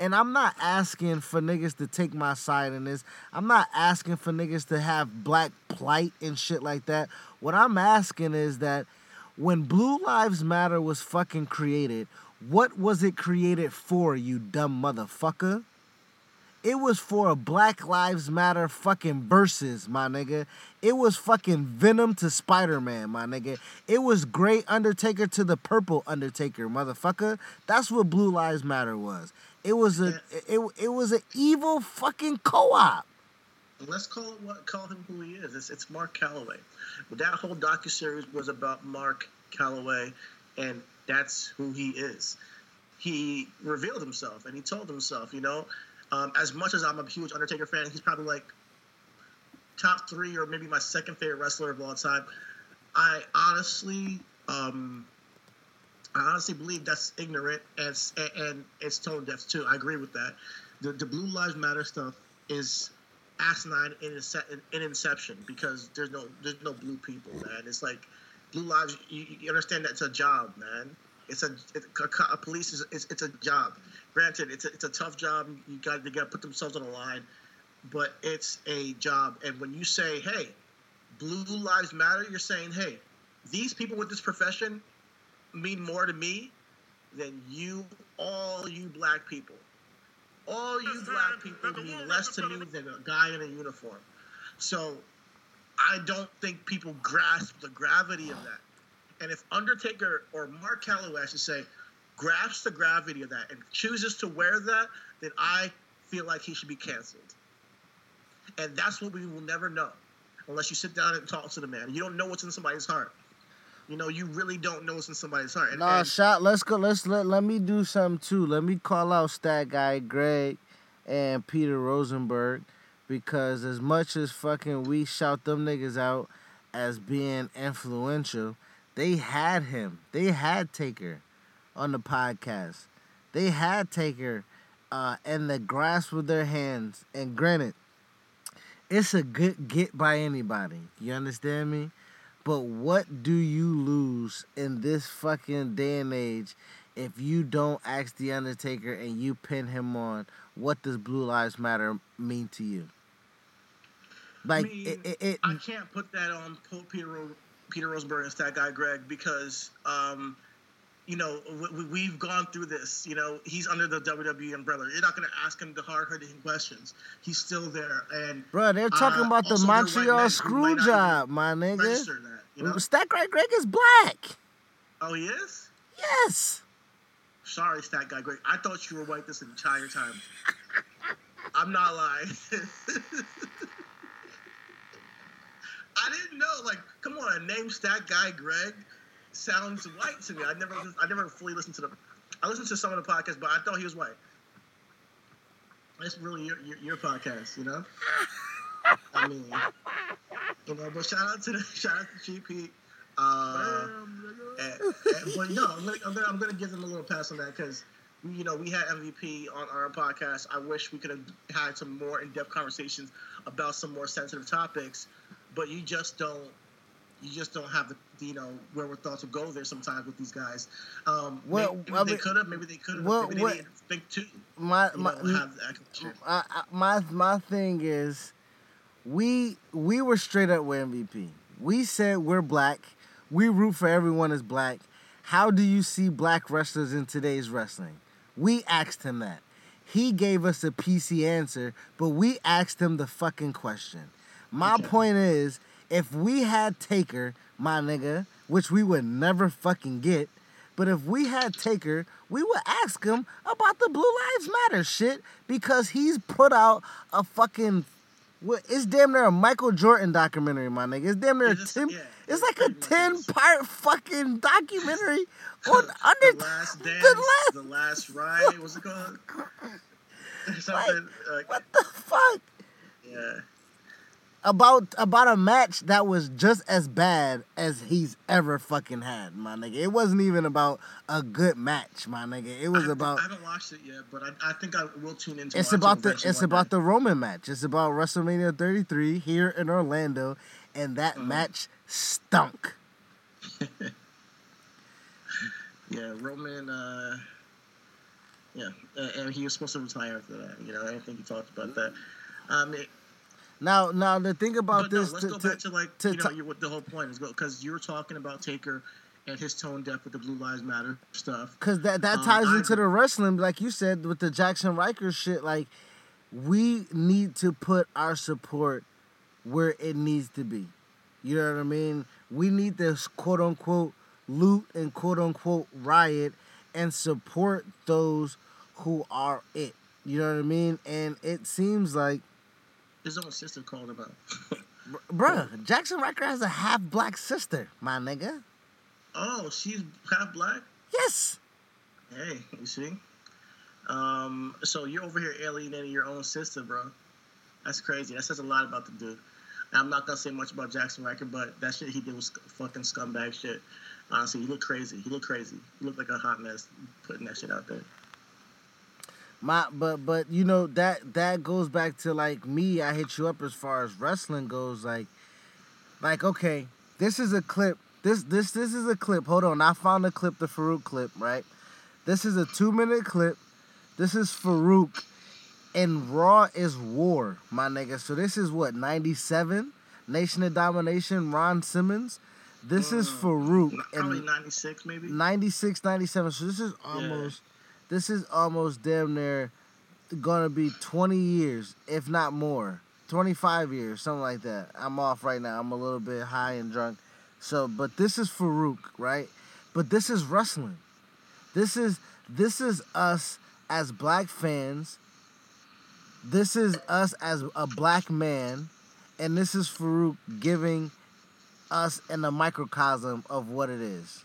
And I'm not asking for niggas to take my side in this. I'm not asking for niggas to have black plight and shit like that. What I'm asking is that when Blue Lives Matter was fucking created, what was it created for, you dumb motherfucker? It was for a Black Lives Matter fucking versus, my nigga. It was fucking Venom to Spider Man, my nigga. It was Great Undertaker to the Purple Undertaker, motherfucker. That's what Blue Lives Matter was. It was a it, it was an evil fucking co-op. Let's call it what call him who he is. It's, it's Mark Calaway. That whole docu series was about Mark Calaway, and that's who he is. He revealed himself, and he told himself, you know, um, as much as I'm a huge Undertaker fan, he's probably like top three or maybe my second favorite wrestler of all time. I honestly, um, I honestly believe that's ignorant and and it's tone deaf too. I agree with that. The the Blue Lives Matter stuff is asinine in, in inception because there's no there's no blue people, man. It's like blue lives. You, you understand that it's a job, man. It's a, it's a, a police is it's, it's a job. Granted, it's a, it's a tough job. You got they got to put themselves on the line, but it's a job. And when you say, "Hey, blue lives matter," you're saying, "Hey, these people with this profession mean more to me than you, all you black people. All you black people mean less to me than a guy in a uniform. So I don't think people grasp the gravity of that. And if Undertaker or Mark Calaway, I should say, grasps the gravity of that and chooses to wear that, then I feel like he should be canceled. And that's what we will never know unless you sit down and talk to the man. You don't know what's in somebody's heart. You know, you really don't know what's in somebody's heart. And, Nah, and- shot. Let's go. Let's let let me do something too. Let me call out Stat Guy Greg and Peter Rosenberg because as much as fucking we shout them niggas out as being influential, they had him. They had Taker on the podcast. They had Taker uh, in the grasp with their hands. And granted, it's a good get by anybody. You understand me? But what do you lose in this fucking day and age if you don't ask The Undertaker and you pin him on? What does Blue Lives Matter mean to you? Like, I mean, it, it, it, I can't put that on Peter, Peter Rosenberg and Stat Guy Greg because um, you know, we, we've gone through this. You know, he's under the WWE umbrella. You're not going to ask him the hard hitting questions. He's still there. And bro, they're talking uh, about the also, there are white Montreal screw job, my nigga. that, you know? Stat Guy Greg is black. Oh, he is. Yes. Sorry, stat guy Greg. I thought you were white this entire time. <laughs> I'm not lying. <laughs> I didn't know. Like, come on, name stat guy Greg sounds white to me. I never, I never fully listened to the. I listened to some of the podcasts, but I thought he was white. That's really your, your, your podcast, you know. I mean, you know. But shout out to the <laughs> shout out to GP. Uh, and- but no, I'm gonna, I'm gonna I'm gonna give them a little pass on that because you know we had MVP on our podcast. I wish we could have had some more in depth conversations about some more sensitive topics, but you just don't. You just don't have the you know wherewithal to go there sometimes with these guys. Um, Well, maybe, I they could have, maybe they could have, well, maybe what- they didn't think too. My my know. I, I, my my thing is, we we were straight up with MVP. We said we're black. We root for everyone as black. How do you see black wrestlers in today's wrestling? We asked him that. He gave us a PC answer, but we asked him the fucking question. My Okay. point is, if we had Taker, my nigga, which we would never fucking get, but if we had Taker, we would ask him about the Blue Lives Matter shit because he's put out a fucking. what- It's damn near a Michael Jordan documentary, my nigga. It's damn near a It's ten. yeah, it's it like a ten part fucking documentary <laughs> on under the last <laughs> dance, the last. the last <laughs> ride. What's it called? Something like, What the fuck? yeah. About about a match that was just as bad as he's ever fucking had, my nigga. It wasn't even about a good match, my nigga. It was I, about I haven't watched it yet, but I, I think I will tune into. it's about the it's about day. the Roman match. It's about WrestleMania 33 here in Orlando, and that Uh-huh. match stunk. <laughs> Yeah, Roman. Uh, yeah, and he was supposed to retire after that. You know, I didn't think he talked about that. Um, it, Now, now the thing about no, this, let's to- go back to like to you know ta- you, what the whole point is because you were talking about Taker and his tone deaf with the Blue Lives Matter stuff. Cause that that Um, ties I into the wrestling, like you said with the Jaxson Ryker shit. Like, we need to put our support where it needs to be. You know what I mean? We need this quote unquote loot and quote unquote riot and support those who are it. You know what I mean? And it seems like, His own sister called him out. bruh, Jaxson Ryker has a half black sister, my nigga. oh, she's half black. Yes. Hey, you see? Um, so you're over here alienating your own sister, bro. That's crazy. That says a lot about the dude. I'm not gonna say much about Jaxson Ryker, but that shit he did was fucking scumbag shit. Honestly, he looked crazy. He looked crazy. He looked like a hot mess putting that shit out there. My but but you know that that goes back to like me. I hit you up as far as wrestling goes. Like, like okay, this is a clip. This this this is a clip. Hold on, I found the clip, the Farouk clip. Right, this is a two minute clip. This is Farouk, and Raw is War, my nigga. So this is what ninety seven, Nation of Domination, Ron Simmons. This is mm. Farouk, Probably and 96, maybe. 96, 97. So this is almost, this is almost damn near gonna be 20 years, if not more. 25 years, something like that. I'm off right now. I'm a little bit high and drunk. So, but this is Farouk, right? But this is wrestling. This is this is us as black fans. This is us as a black man, and this is Farouk giving us in a microcosm of what it is.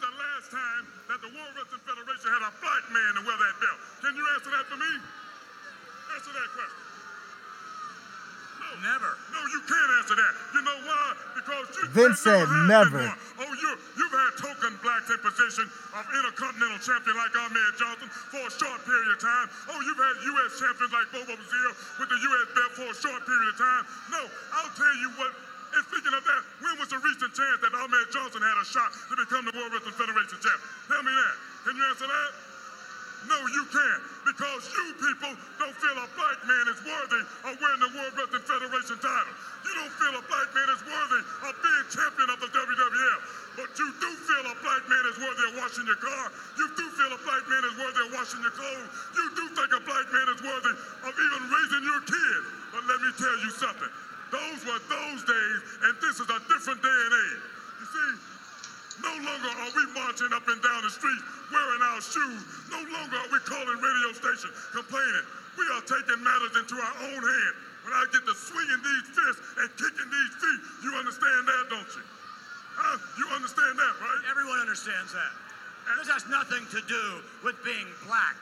the last time that the World Wrestling Federation had a black man to wear that belt? Can you answer that for me? Answer that question. No. Never. No, you can't answer that. You know why? Because you Vince that said never. never. has been one. Oh, you you've had token blacks in position of intercontinental champion like Ahmed Johnson for a short period of time. Oh, you've had U.S. champions like Bobo Brazil with the U.S. belt for a short period of time. No, I'll tell you what. And speaking of that, when was the recent chance that Ahmed Johnson had a shot to become the World Wrestling Federation champion? Tell me that. Can you answer that? No, you can't. Because you people don't feel a black man is worthy of winning the World Wrestling Federation title. You don't feel a black man is worthy of being champion of the WWF. But you do feel a black man is worthy of washing your car. You do feel a black man is worthy of washing your clothes. You do think a black man is worthy of even raising your kids. But let me tell you something. Those were those days, and this is a different day and age. You see, no longer are we marching up and down the street wearing our shoes. No longer are we calling radio stations complaining. We are taking matters into our own hands. When I get to swinging these fists and kicking these feet, you understand that, don't you? Huh? You understand that, right? Everyone understands that. And this has nothing to do with being black.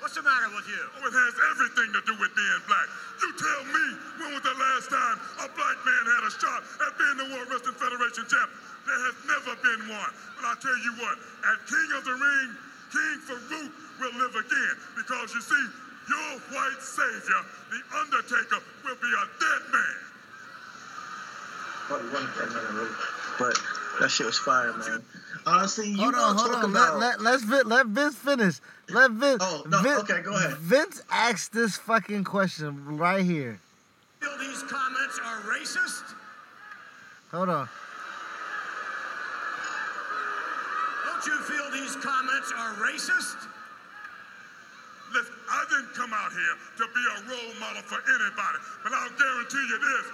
What's the matter with you? Oh, it has everything to do with being black. You tell me when was the last time a black man had a shot at being the World Wrestling Federation champion? There has never been one. But I tell you what, at King of the Ring, King Farouk will live again. Because you see, your white savior, the Undertaker, will be a dead man. But that shit was fire, man. Honestly, you Hold want on, to hold talk on. about. Let, let, let's let Vince finish. Let Vince. Oh, no, Vin- okay, go ahead. Vince asked this fucking question right here. Feel these comments are racist? Hold on. Don't you feel these comments are racist? Listen, I didn't come out here to be a role model for anybody, but I'll guarantee you this.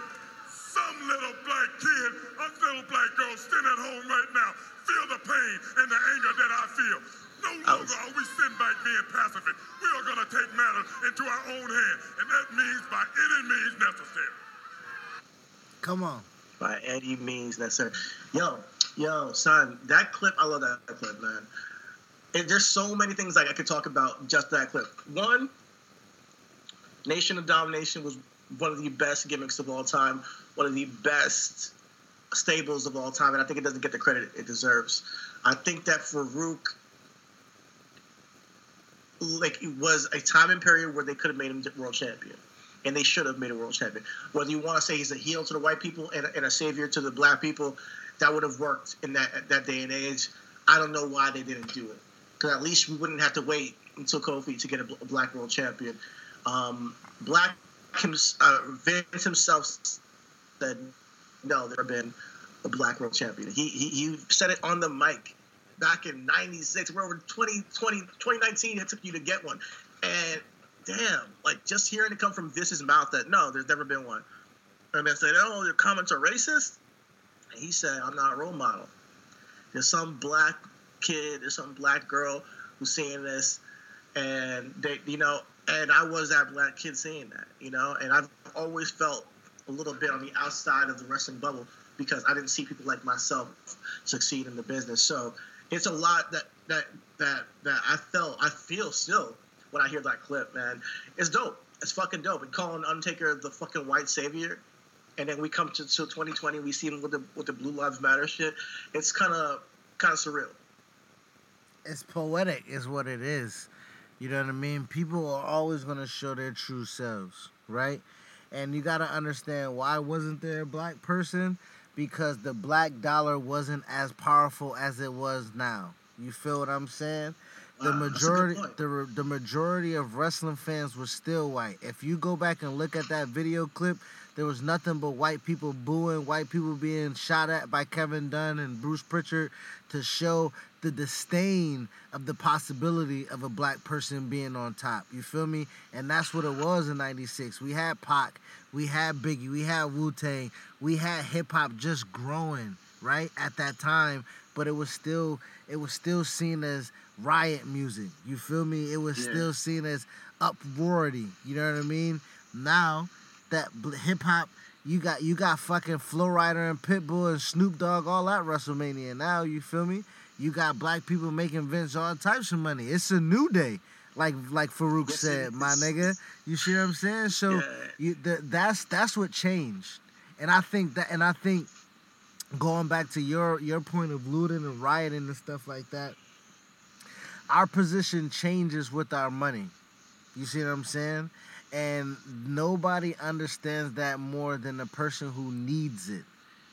Some little black kid, a little black girl sitting at home right now, feel the pain and the anger that I feel. No longer are we sitting back being pacifist. We are going to take matters into our own hands, and that means by any means necessary. Come on. by any means necessary. Yo, yo, son, that clip, I love that clip, man. And there's so many things like I could talk about just that clip. One, Nation of Domination was one of the best gimmicks of all time, one of the best stables of all time, and I think it doesn't get the credit it deserves. I think that Farouk, like, it was a time and period where they could have made him world champion and they should have made a world champion. Whether you want to say he's a heel to the white people and, and a savior to the black people, that would have worked in that that day and age. I don't know why they didn't do it, because at least we wouldn't have to wait until Kofi to get a, bl- a black world champion. Um, black uh, Vince himself said no, there have been a black world champion. He, he he said it on the mic back in '96. We're over 20, 20, 2019. It took you to get one, and damn, like just hearing it come from this Vince's mouth that no, there's never been one. And they said, oh, your comments are racist. And he said, I'm not a role model. There's some black kid, there's some black girl who's seeing this, and they, you know, and I was that black kid seeing that, you know, and I've always felt a little bit on the outside of the wrestling bubble because I didn't see people like myself succeed in the business. So it's a lot that that that that I felt, I feel still when I hear that clip, man. It's dope. It's fucking dope. And calling Undertaker the fucking white savior, and then we come to, to 2020, we see him with the with the Blue Lives Matter shit. It's kind of kind of surreal. It's poetic, is what it is. You know what I mean? People are always to show their true selves, right? And you got to understand why wasn't there a black person? Because the black dollar wasn't as powerful as it was now. You feel what I'm saying? The Wow, that's majority, the the majority of wrestling fans were still white. If you go back and look at that video clip, there was nothing but white people booing, white people being shot at by Kevin Dunn and Bruce Pritchard to show the disdain of the possibility of a black person being on top. You feel me? And that's what it was in 96. We had Pac, we had Biggie, we had Wu Tang, we had hip hop just growing, right? At that time, but it was still it was still seen as riot music. You feel me? It was Yeah. still seen as uproarity. You know what I mean? Now that hip hop, you got you got fucking Flo Rida and Pitbull and Snoop Dogg all at WrestleMania. Now you feel me? You got black people making Vince all types of money. It's a new day, like like Farouk Yes, said, my nigga. You see what I'm saying? So Yeah. you th- that's that's what changed, and I think that and I think going back to your your point of looting and rioting and stuff like that, our position changes with our money. You see what I'm saying? And nobody understands that more than the person who needs it.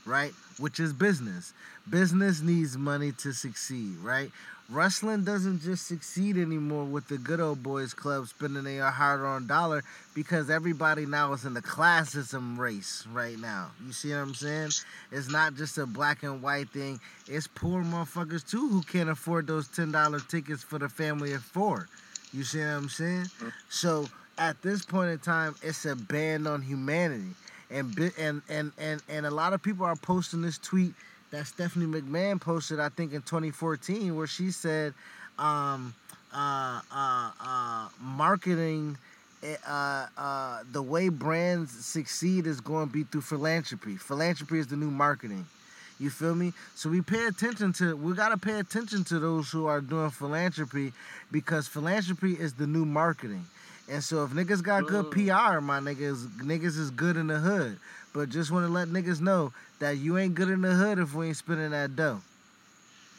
Right? Which is business. Business needs money to succeed, right? Wrestling doesn't just succeed anymore with the good old boys club spending their hard earned dollar because everybody now is in the classism race right now. You see what I'm saying? It's not just a black and white thing. It's poor motherfuckers too who can't afford those ten dollar tickets for the family of four. You see what I'm saying? Mm-hmm. So at this point in time, it's a ban on humanity, and and and and and a lot of people are posting this tweet that Stephanie McMahon posted, I think in 2014, where she said, um, uh, uh, uh, marketing. eh, Uh, uh, the way brands succeed is going to be through philanthropy. Philanthropy is the new marketing. You feel me? So we pay attention to we gotta pay attention to those who are doing philanthropy because philanthropy is the new marketing. And so if niggas got good PR, my niggas niggas is good in the hood. But just wanna let niggas know that you ain't good in the hood if we ain't spending that dough.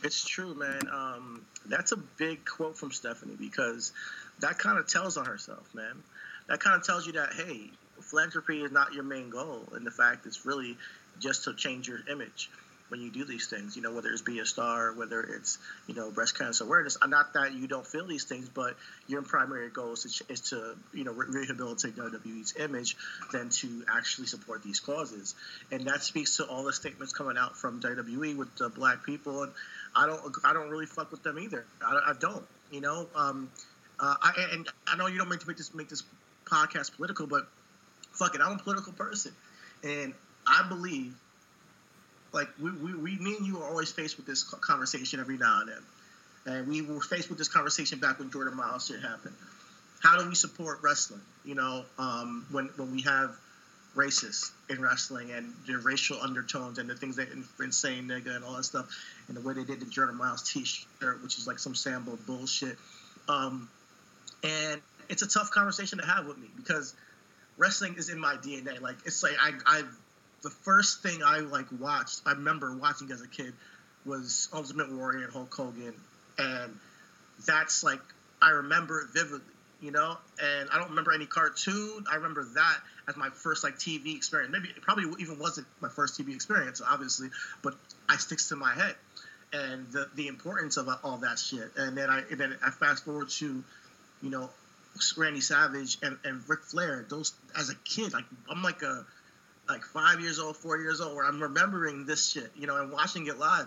It's true, man. Um, that's a big quote from Stephanie because that kind of tells on herself, man. That kind of tells you that hey, philanthropy is not your main goal, and the fact it's really just to change your image when you do these things. You know, whether it's be a star, whether it's you know breast cancer awareness. Uh, Not that you don't feel these things, but your primary goal is to, is to you know re- rehabilitate WWE's image than to actually support these causes. And that speaks to all the statements coming out from WWE with the black people. And I don't I don't really fuck with them either. I, I don't. You know. Um, uh, I, and I know you don't mean to make this make this podcast political, but fuck it, I'm a political person, and I believe like we, we, we me and you are always faced with this conversation every now and then, and we were faced with this conversation back when Jordan Myles shit happened. How do we support wrestling? You know, um, when when we have racist in wrestling and the racial undertones and the things that insane nigga and all that stuff, and the way they did the Jordan Myles T-shirt, which is like some Sambo bullshit. Um, and it's a tough conversation to have with me because wrestling is in my DNA. Like it's like I, I, the first thing I like watched, I remember watching as a kid, was Ultimate Warrior and Hulk Hogan, and that's like I remember it vividly, you know. And I don't remember any cartoon. I remember that as my first like TV experience. Maybe it probably even wasn't my first TV experience, obviously, but I sticks to my head. And the, the importance of uh, all that shit, and then I and then I fast forward to, you know, Randy Savage and, and Ric Flair. Those as a kid, like I'm like a like five years old, four years old, where I'm remembering this shit, you know, and watching it live.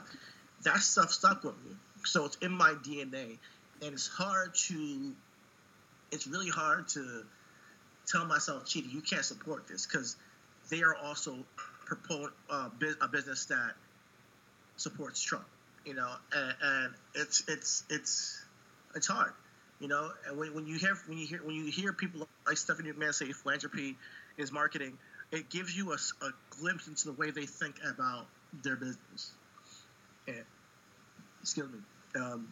That stuff stuck with me. So it's in my DNA, and it's hard to. It's really hard to tell myself, Chidi, you can't support this because they are also propon uh, a business that supports Trump, you know, and, and it's it's it's it's hard, you know. And when, when you hear when you hear when you hear people like Stephanie McMahon say philanthropy is marketing, it gives you a glimpse into the way they think about their business. And excuse me, um,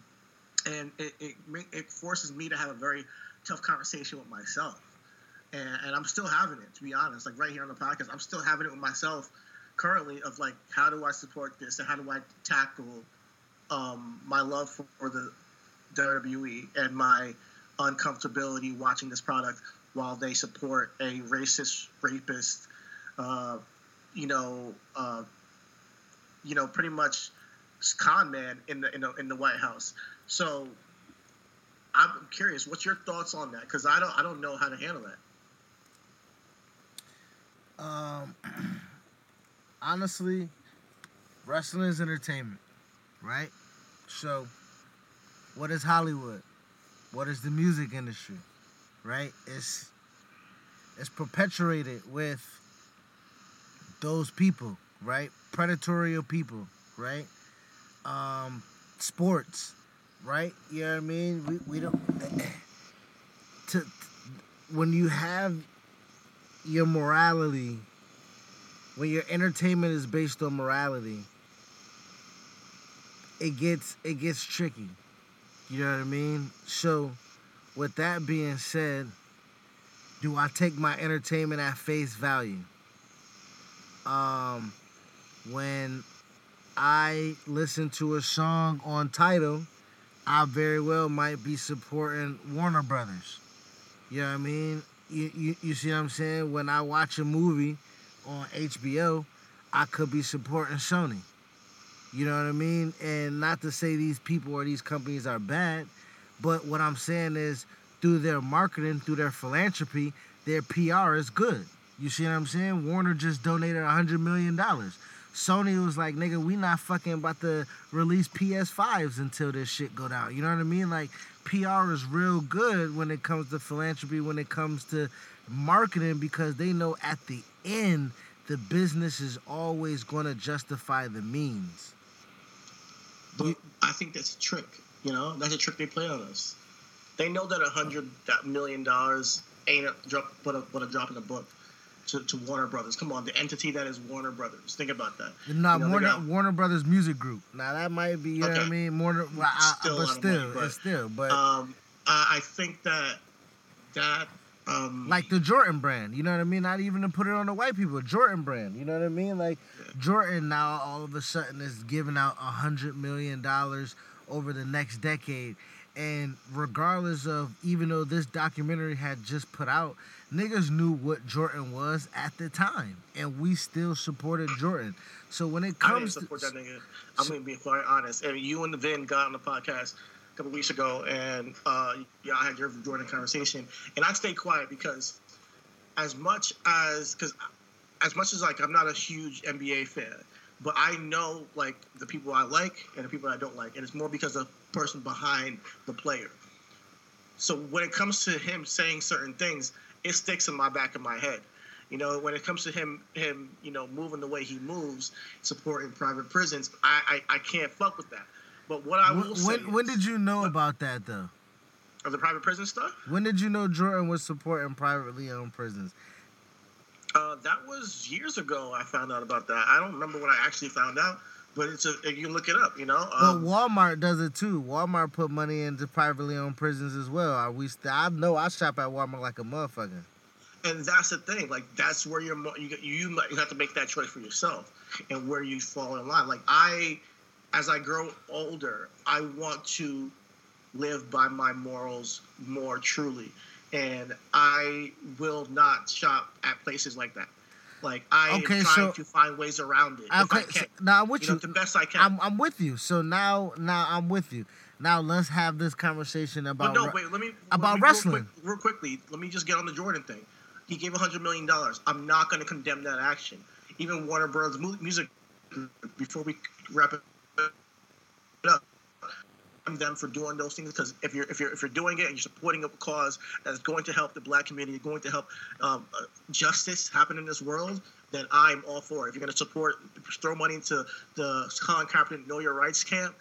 and it it, it forces me to have a very tough conversation with myself. And, and I'm still having it, to be honest. Like right here on the podcast, I'm still having it with myself currently of like, how do I support this and how do I tackle um, my love for the WWE and my uncomfortability watching this product while they support a racist, rapist, uh, you know, uh, you know, pretty much con man in the in the, in the White House. So I'm curious, what's your thoughts on that? Because I don't I don't know how to handle that. Um, <clears throat> honestly, wrestling is entertainment, right? So, what is Hollywood? What is the music industry, right? It's it's perpetuated with those people, right? Predatory people, right? Um, sports, right? You know what I mean? We we don't <clears throat> to when you have your morality, when your entertainment is based on morality, it gets it gets tricky. You know what I mean? So, with that being said, do I take my entertainment at face value? Um, when I listen to a song on Tidal, I very well might be supporting Warner Brothers. You know what I mean? You, you, you see what I'm saying? When I watch a movie on HBO, I could be supporting Sony. You know what I mean? And not to say these people or these companies are bad, but what I'm saying is through their marketing, through their philanthropy, their PR is good. You see what I'm saying? Warner just donated a hundred million dollars. Sony was like, nigga, we not fucking about to release PS5s until this shit go down. You know what I mean? Like PR is real good when it comes to philanthropy, when it comes to marketing, because they know at the end the business is always going to justify the means. But I think that's a trick. You know, that's a trick they play on us. They know that a hundred million dollars ain't a drop, but a, but a drop in the book to, to Warner Brothers. Come on, the entity that is Warner Brothers. Think about that. Not You know, Warner got- Warner Brothers Music Group. Now that might be, you know what I mean? Warner, well, I, Still a but lot of still, money, but- still, but Um, I, I think that that um, like the Jordan brand, you know what I mean? Not even to put it on the white people, Jordan brand, you know what I mean? Like Jordan now all of a sudden is giving out a hundred million dollars over the next decade. And regardless of even though this documentary had just put out, niggas knew what Jordan was at the time. And we still supported Jordan. So when it I didn't comes support to that nigga. I'm gonna be quite honest. And you and the Vin got on the podcast a couple weeks ago, and uh, y'all had your Jordan conversation, and I stayed quiet because as much as because as much as like I'm not a huge NBA fan, but I know like the people I like and the people I don't like, and it's more because of the person behind the player. So when it comes to him saying certain things, it sticks in my back of my head. You know, when it comes to him, him, you know, moving the way he moves, supporting private prisons, I, I, I can't fuck with that. But what I will when, say when, when did you know about that though? of the private prison stuff, When did you know Jordan was supporting privately owned prisons? Uh, that was years ago. I found out about that. I don't remember when I actually found out, but it's a you can look it up. You know, But um, Walmart does it too. Walmart put money into privately owned prisons as well. Are we? St- I know I shop at Walmart like a motherfucker. and that's the thing. Like that's where you're you you might- you have to make that choice for yourself and where you fall in line. Like I, as I grow older, I want to live by my morals more truly, and I will not shop at places like that. Like I Okay, am trying so- to find ways around it. if I Okay, so, now I'm with You you. know, the best I can. I'm, I'm with you. So now, now I'm with you. Now let's have this conversation about. But no, wait. Let me about let me, wrestling. Real, quick, real quickly, let me just get on the Jordan thing. He gave hundred million dollars. I'm not going to condemn that action. Even Warner Bros. Mu- Music. Before we wrap it up, them for doing those things because if you're if you're if you're doing it and you're supporting a cause that's going to help the black community, going to help um, uh, justice happen in this world, then I'm all for it. If you're going to support, throw money into the Colin Kaepernick Know Your Rights camp,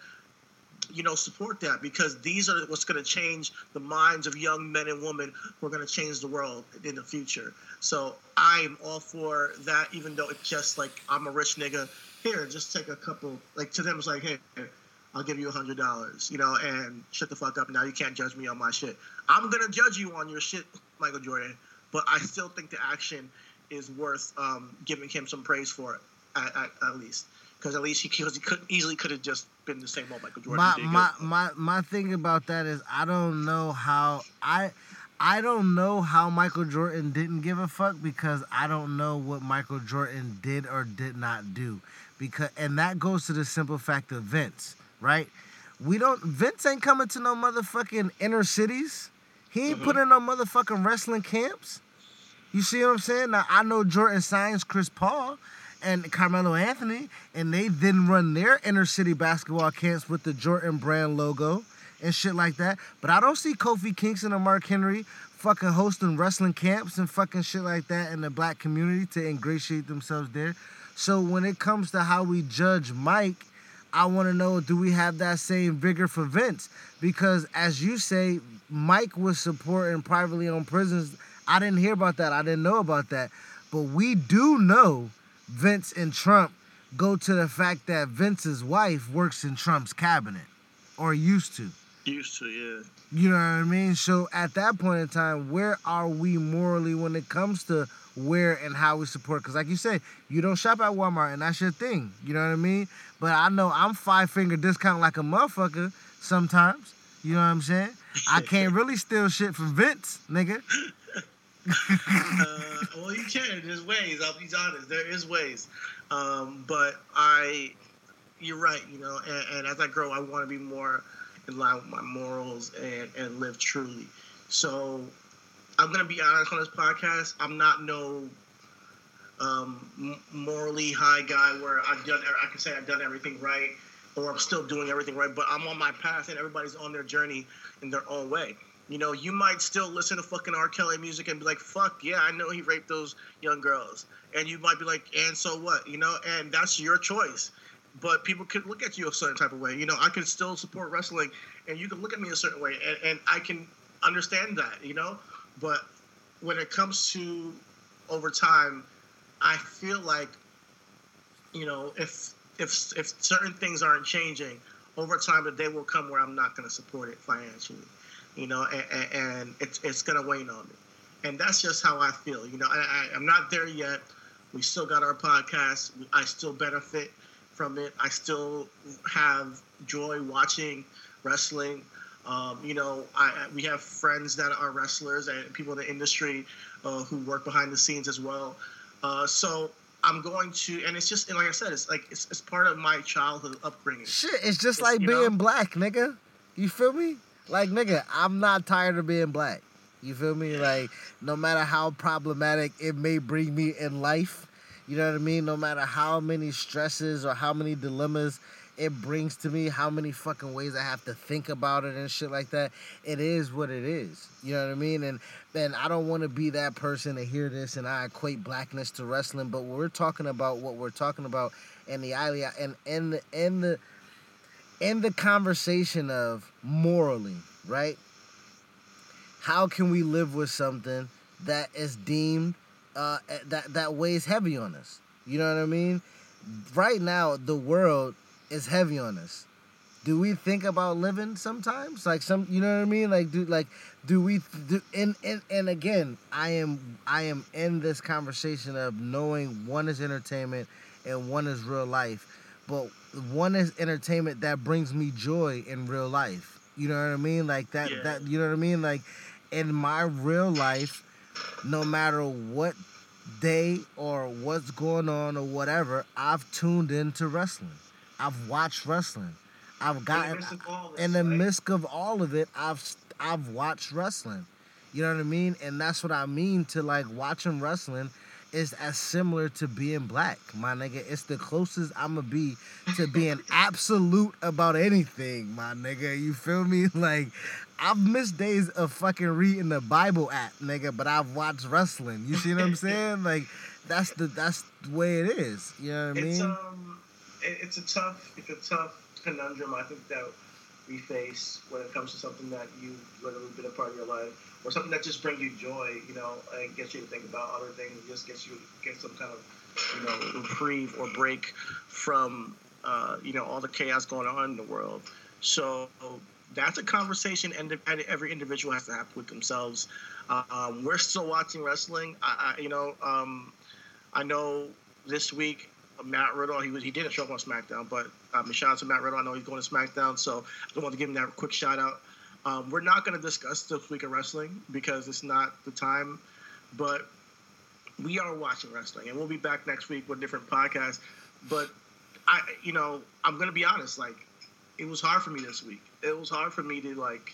you know, support that because these are what's going to change the minds of young men and women who are going to change the world in the future. So I'm all for that, even though it's just like I'm a rich nigga. Here, just take a couple. Like to them, it's like, hey, I'll give you a hundred dollars, you know, and shut the fuck up. Now you can't judge me on my shit. I'm gonna judge you on your shit, <laughs> Michael Jordan, but I still think the action is worth um, giving him some praise for it, at, at, at least. Because at least he, he could easily could have just been the same old Michael Jordan. my my, my my thing about that is I don't know how I I don't know how Michael Jordan didn't give a fuck because I don't know what Michael Jordan did or did not do because and that goes to the simple fact of Vince, right? We don't Vince ain't coming to no motherfucking inner cities. He ain't mm-hmm. put in no motherfucking wrestling camps. You see what I'm saying? Now I know Jordan signs Chris Paul and Carmelo Anthony, and they then run their inner city basketball camps with the Jordan brand logo and shit like that. But I don't see Kofi Kingston or Mark Henry fucking hosting wrestling camps and fucking shit like that in the black community to ingratiate themselves there. So when it comes to how we judge Mike, I want to know do we have that same vigor for Vince? Because as you say, Mike was supporting privately owned prisons. I didn't hear about that. I didn't know about that. But we do know Vince and Trump go to the fact that Vince's wife works in Trump's cabinet or used to. Used to, yeah. You know what I mean? So at that point in time, where are we morally when it comes to where and how we support? Because like you say, you don't shop at Walmart and that's your thing. You know what I mean? But I know I'm five finger discount like a motherfucker sometimes. You know what I'm saying? I can't <laughs> really steal shit from Vince, nigga. uh, well, you can. There's ways. I'll be honest. There is ways. Um, but I, you're right. You know, and, and as I grow, I want to be more in line with my morals and, and live truly. So I'm gonna be honest on this podcast. I'm not no um, morally high guy where I've done. I can say I've done everything right, or I'm still doing everything right. But I'm on my path, and everybody's on their journey in their own way. You know, you might still listen to fucking R. Kelly music and be like, "Fuck yeah, I know he raped those young girls," and you might be like, "And so what?" You know, and that's your choice. But people could look at you a certain type of way. You know, I can still support wrestling, and you can look at me a certain way, and, and I can understand that. You know, but when it comes to over time, I feel like, you know, if if if certain things aren't changing over time, the day will come where I'm not going to support it financially, you know, and, and it's it's going to wane on me, and that's just how I feel, you know. I, I, I'm not there yet. We still got our podcast. I still benefit from it. I still have joy watching wrestling. Um, you know, I, we have friends that are wrestlers and people in the industry uh, who work behind the scenes as well. Uh, so I'm going to, and it's just, and like I said, it's like it's, it's part of my childhood upbringing. Shit, it's just it's, like being know? black, nigga. You feel me? Like, nigga, I'm not tired of being black. You feel me? Like, no matter how problematic it may bring me in life, you know what I mean? No matter how many stresses or how many dilemmas it brings to me, how many fucking ways I have to think about it and shit like that. It is what it is. You know what I mean? And and I don't want to be that person to hear this and I equate blackness to wrestling, but we're talking about what we're talking about in the and in the in the in the conversation of morally, right? How can we live with something that is deemed uh, that that weighs heavy on us? You know what I mean? Right now, the world is heavy on us. Do we think about living sometimes? Like some, you know what I mean? Like do like do we do and and and again, I am I am in this conversation of knowing one is entertainment and one is real life. But one is entertainment that brings me joy in real life. You know what I mean? Like that yeah. that you know what I mean? Like in my real life, no matter what day or what's going on or whatever, I've tuned into wrestling. I've watched wrestling. I've gotten in the midst of all of it. I've I've watched wrestling. You know what I mean? And that's what I mean to like watching wrestling is as similar to being black, my nigga. It's the closest I'ma be to being <laughs> absolute about anything, my nigga. You feel me? <laughs> Like I've missed days of fucking reading the Bible app, nigga, but I've watched wrestling. You see what I'm <laughs> saying? Like that's the that's the way it is. You know what I mean? Um, it's a tough it's a tough conundrum I think that we face when it comes to something that you've literally been a part of your life or something that just brings you joy, you know, and gets you to think about other things, just gets you get some kind of you know reprieve or break from uh, you know all the chaos going on in the world. So that's a conversation and every individual has to have with themselves. Um, we're still watching wrestling. I, I you know, um, I know this week Matt Riddle. He was he didn't show up on SmackDown, but um, shout out to Matt Riddle. I know he's going to SmackDown, so I just want to give him that quick shout out. Um, we're not going to discuss this week of wrestling because it's not the time, but we are watching wrestling, and we'll be back next week with different podcasts. But I, you know, I'm going to be honest. Like, it was hard for me this week. It was hard for me to like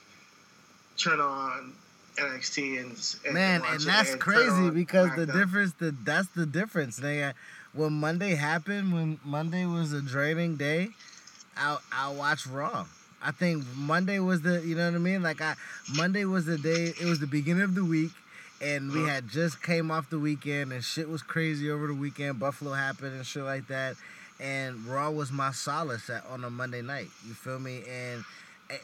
turn on NXT and, and man, and that's and crazy because the difference, the that's the difference, nigga when Monday happened, when Monday was a draining day, I I watched Raw. I think Monday was the you know what I mean. Like I Monday was the day. It was the beginning of the week, and we uh-huh. had just came off the weekend, and shit was crazy over the weekend. Buffalo happened and shit like that, and Raw was my solace at, on a Monday night. You feel me? And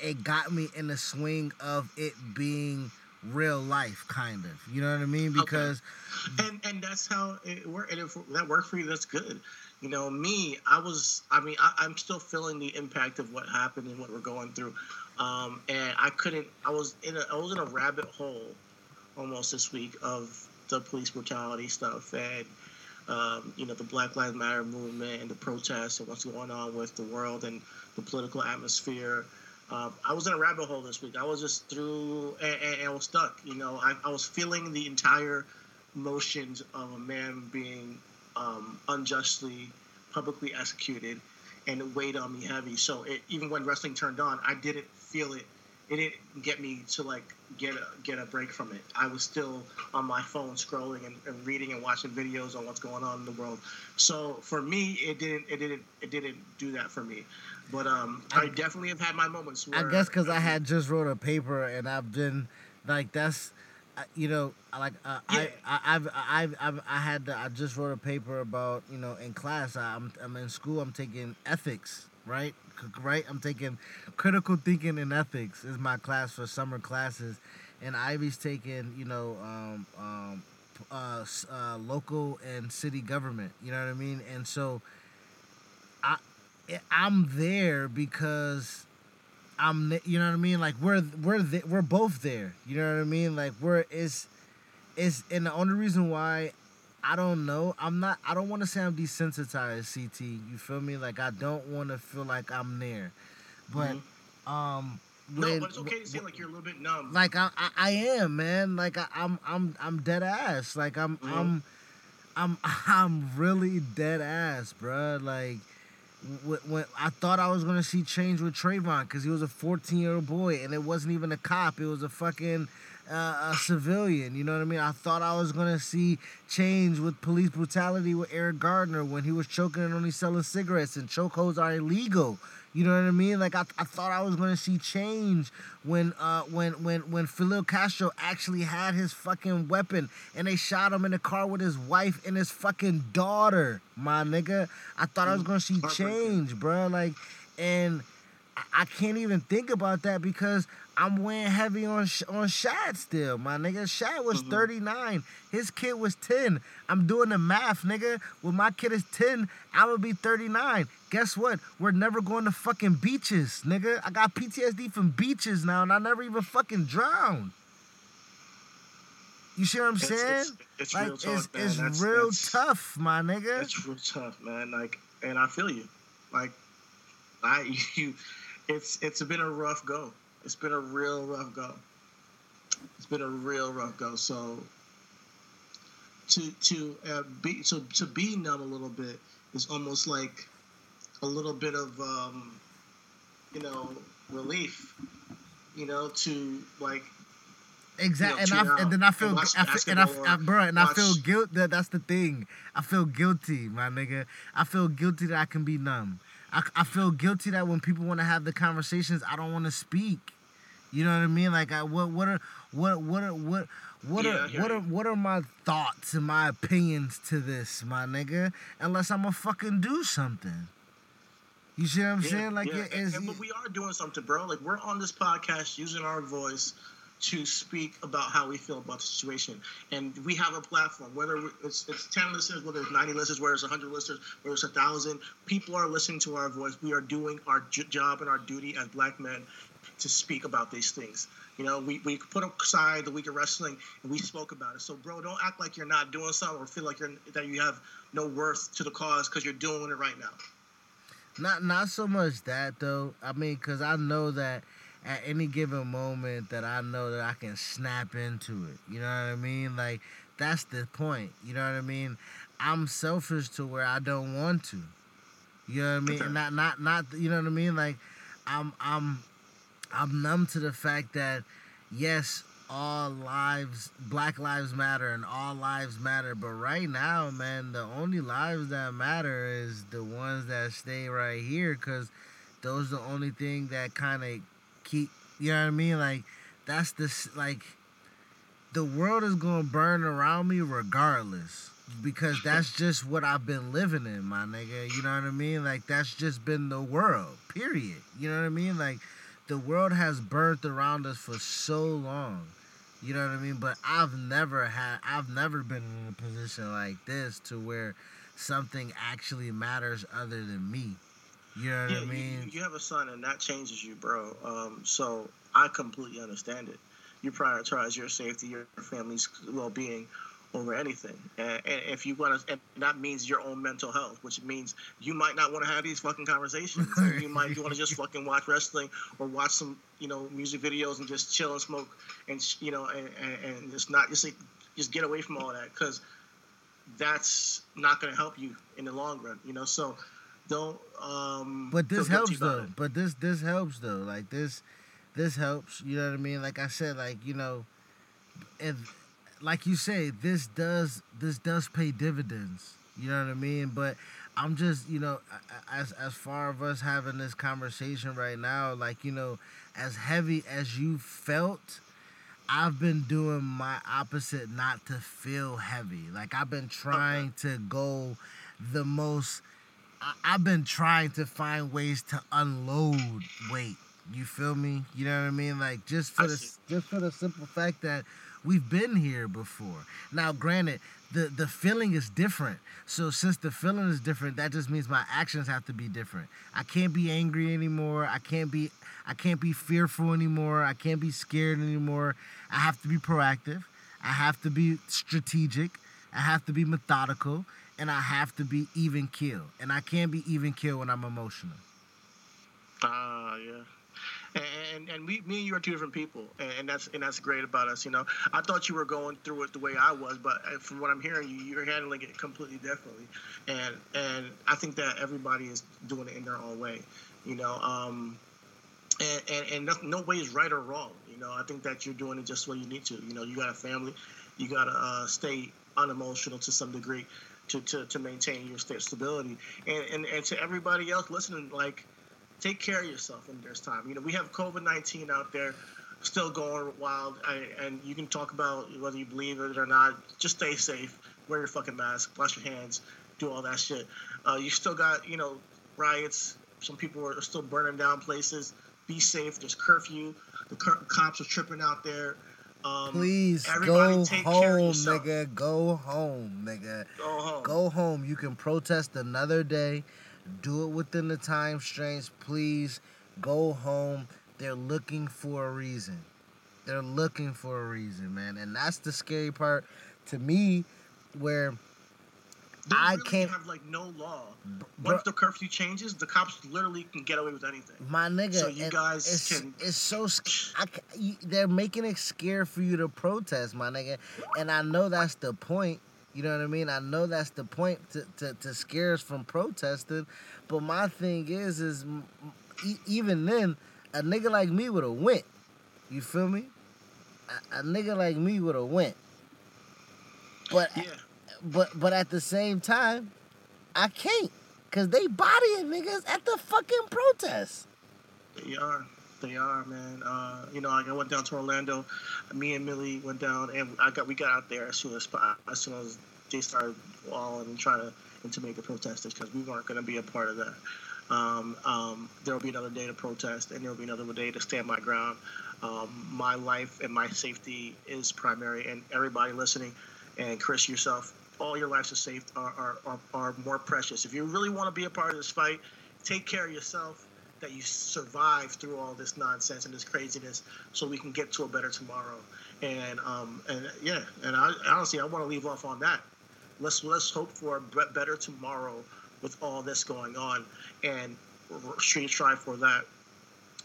it got me in the swing of it being real life, kind of. You know what I mean? Because okay. and and that's how it worked. And if that worked for you, that's good. You know, me, I was. I mean, I, am still feeling the impact of what happened and what we're going through. Um, and I couldn't. I was in a. I was in a rabbit hole almost this week of the police brutality stuff and. Um, you know the Black Lives Matter movement and the protests and what's going on with the world and the political atmosphere Uh, I was in a rabbit hole this week. I was just through and, and, was stuck. You know, I, I was feeling the entire motions of a man being um, unjustly publicly executed, and it weighed on me heavy. So it, even when wrestling turned on, I didn't feel it. It didn't get me to like get a get a break from it. I was still on my phone scrolling and, and reading and watching videos on what's going on in the world. So for me, it didn't it didn't it didn't do that for me. But um, I, I definitely have had my moments. Where, I guess because I had just wrote a paper and I've been like that's you know, like uh, yeah. I, I, I've, I've, I've, I had, to, I just wrote a paper about, you know, in class. I'm, I'm in school. I'm taking ethics, right? Right. I'm taking critical thinking and ethics is my class for summer classes, and Ivy's taking, you know, um, um, uh, uh, local and city government. You know what I mean? And so, I, I'm there because I'm you know what I mean like we're we're th- we're both there you know what I mean like we're it's it's and the only reason why I don't know I'm not I don't want to say I'm desensitized CT you feel me like I don't want to feel like I'm there but mm-hmm. um when, no, but it's okay to say like you're a little bit numb. Like I, I, I am, man. Like I, am I'm, I'm dead ass. Like I'm, mm-hmm. I'm, I'm, <laughs> I'm really dead ass, bro. Like when I thought I was gonna see change with Trayvon because he was a 14 year old boy and it wasn't even a cop; it was a fucking uh, a civilian. You know what I mean? I thought I was gonna see change with police brutality with Eric Garner when he was choking and only selling cigarettes and chokeholds are illegal. You know what I mean? Like I, I thought I was gonna see change when uh when when when Philando Castile actually had his fucking weapon and they shot him in the car with his wife and his fucking daughter, my nigga. I thought I was gonna see change, bro. Like, and I can't even think about that because I'm weighing heavy on on Shad still. My nigga, Shad was mm-hmm. 39. His kid was 10. I'm doing the math, nigga. When my kid is 10, I'm gonna be 39. Guess what? We're never going to fucking beaches, nigga. I got PTSD from beaches now, and I never even fucking drowned. You see what I'm saying? It's, it's, like, real tough, it's, it's that's, real that's, tough, my nigga. It's real tough, man. Like, and I feel you. Like, I <laughs> you, it's it's been a rough go. It's been a real rough go. It's been a real rough go. So to to uh, be to to be numb a little bit is almost like a little bit of um, you know relief. You know to like Exactly, you know, and, I, and then I feel, and I and I, I, bro, and watch. I feel guilt. That that's the thing. I feel guilty, my nigga. I feel guilty that I can be numb. I, I feel guilty that when people want to have the conversations, I don't want to speak. You know what I mean? Like, I, what what are what what are what what yeah, are what are what are my thoughts and my opinions to this, my nigga? Unless I'm gonna fucking do something. You see what I'm yeah, saying? Like, yeah. it is. And, but we are doing something, bro. Like, we're on this podcast using our voice to speak about how we feel about the situation. And we have a platform, whether it's, it's 10 listeners, whether it's 90 listeners, whether it's 100 listeners, whether it's 1,000, people are listening to our voice. We are doing our job and our duty as black men to speak about these things. You know, we, we put aside the week of wrestling and we spoke about it. So, bro, don't act like you're not doing something or feel like you're that you have no worth to the cause because you're doing it right now. Not not so much that though. I mean, because I know that at any given moment that I know that I can snap into it. You know what I mean? Like that's the point. You know what I mean? I'm selfish to where I don't want to. You know what I mean? And not not not you know what I mean? Like I'm I'm I'm numb to the fact that yes, all lives black lives matter and all lives matter, but right now, man, the only lives that matter is the ones that stay right here cuz those are the only thing that kind of keep you know what I mean? Like that's this like the world is gonna burn around me regardless. Because that's just what I've been living in, my nigga. You know what I mean? Like that's just been the world. Period. You know what I mean? Like the world has burnt around us for so long. You know what I mean? But I've never had I've never been in a position like this to where something actually matters other than me. You know what yeah, I mean? You, you, have a son, and that changes you, bro. Um, so I completely understand it. You prioritize your safety, your family's well-being, over anything. And, and if you want to, and that means your own mental health, which means you might not want to have these fucking conversations. you might want to just <laughs> fucking watch wrestling or watch some, you know, music videos and just chill and smoke and you know, and, and, and just not just like, just get away from all that because that's not going to help you in the long run. You know, so don't. um But this helps though. But this this helps though. Like this this helps. You know what I mean? Like I said, like you know, and like you say, this does this does pay dividends. You know what I mean? But I'm just you know, as as far of us having this conversation right now, like you know, as heavy as you felt. I've been doing my opposite not to feel heavy. Like I've been trying to go the most I, I've been trying to find ways to unload weight. You feel me? You know what I mean? Like just for I the see. just for the simple fact that we've been here before. Now, granted, the the feeling is different. So since the feeling is different, that just means my actions have to be different. I can't be angry anymore. I can't be I can't be fearful anymore. I can't be scared anymore. I have to be proactive. I have to be strategic. I have to be methodical and I have to be even kill. And I can't be even kill when I'm emotional. Ah, yeah. And, and we, me and you are two different people, and, that's and that's great about us. You know, I thought you were going through it the way I was, but uh, from what I'm hearing, you you're handling it completely differently, and and I think that everybody is doing it in their own way. You know, um, and and, and no, no way is right or wrong. You know, I think that you're doing it just the way you need to. You know, you got a family, you got to uh, stay unemotional to some degree to, to, to maintain your stability. And, and and to everybody else listening, like take care of yourself when there's time. You know, we have COVID 19 out there still going wild, and you can talk about whether you believe it or not. Just stay safe, wear your fucking mask, wash your hands, do all that shit. Uh, you still got, you know, riots. Some people are still burning down places. Be safe. There's curfew. The cur- cops are tripping out there. Um, Please go take care of home, nigga. Go home, nigga. Go home. Go home. You can protest another day. Do it within the time strains. Please go home. They're looking for a reason. They're looking for a reason, man. And that's the scary part to me where They I really can't- have like no law. bro- Once the curfew changes, the cops literally can get away with anything. My nigga, So you guys it's, can- It's so sc- I, they're making it scare for you to protest, my nigga, and I know that's the point. You know what I mean? I know that's the point to, to, to scare us from protesting, but my thing is, is e- even then, a nigga like me would have went. You feel me? A, a nigga like me would have went. But Yeah. But but at the same time, I can't, cause they bodying niggas at the fucking protest. They are. They are, man. Uh, you know, like I went down to Orlando. Me and Millie went down, and I got we got out there as soon as as soon as they started walling and trying to intimidate the protesters because we weren't going to be a part of that. Um, um, there will be another day to protest, and there will be another day to stand my ground. Um, my life and my safety is primary, and everybody listening, and Chris yourself, all your lives are safe are, are, are, are more precious. If you really want to be a part of this fight, take care of yourself that you survive through all this nonsense and this craziness so we can get to a better tomorrow and um and yeah and I honestly I want to leave off on that let's let's hope for a better tomorrow with all this going on and street try for that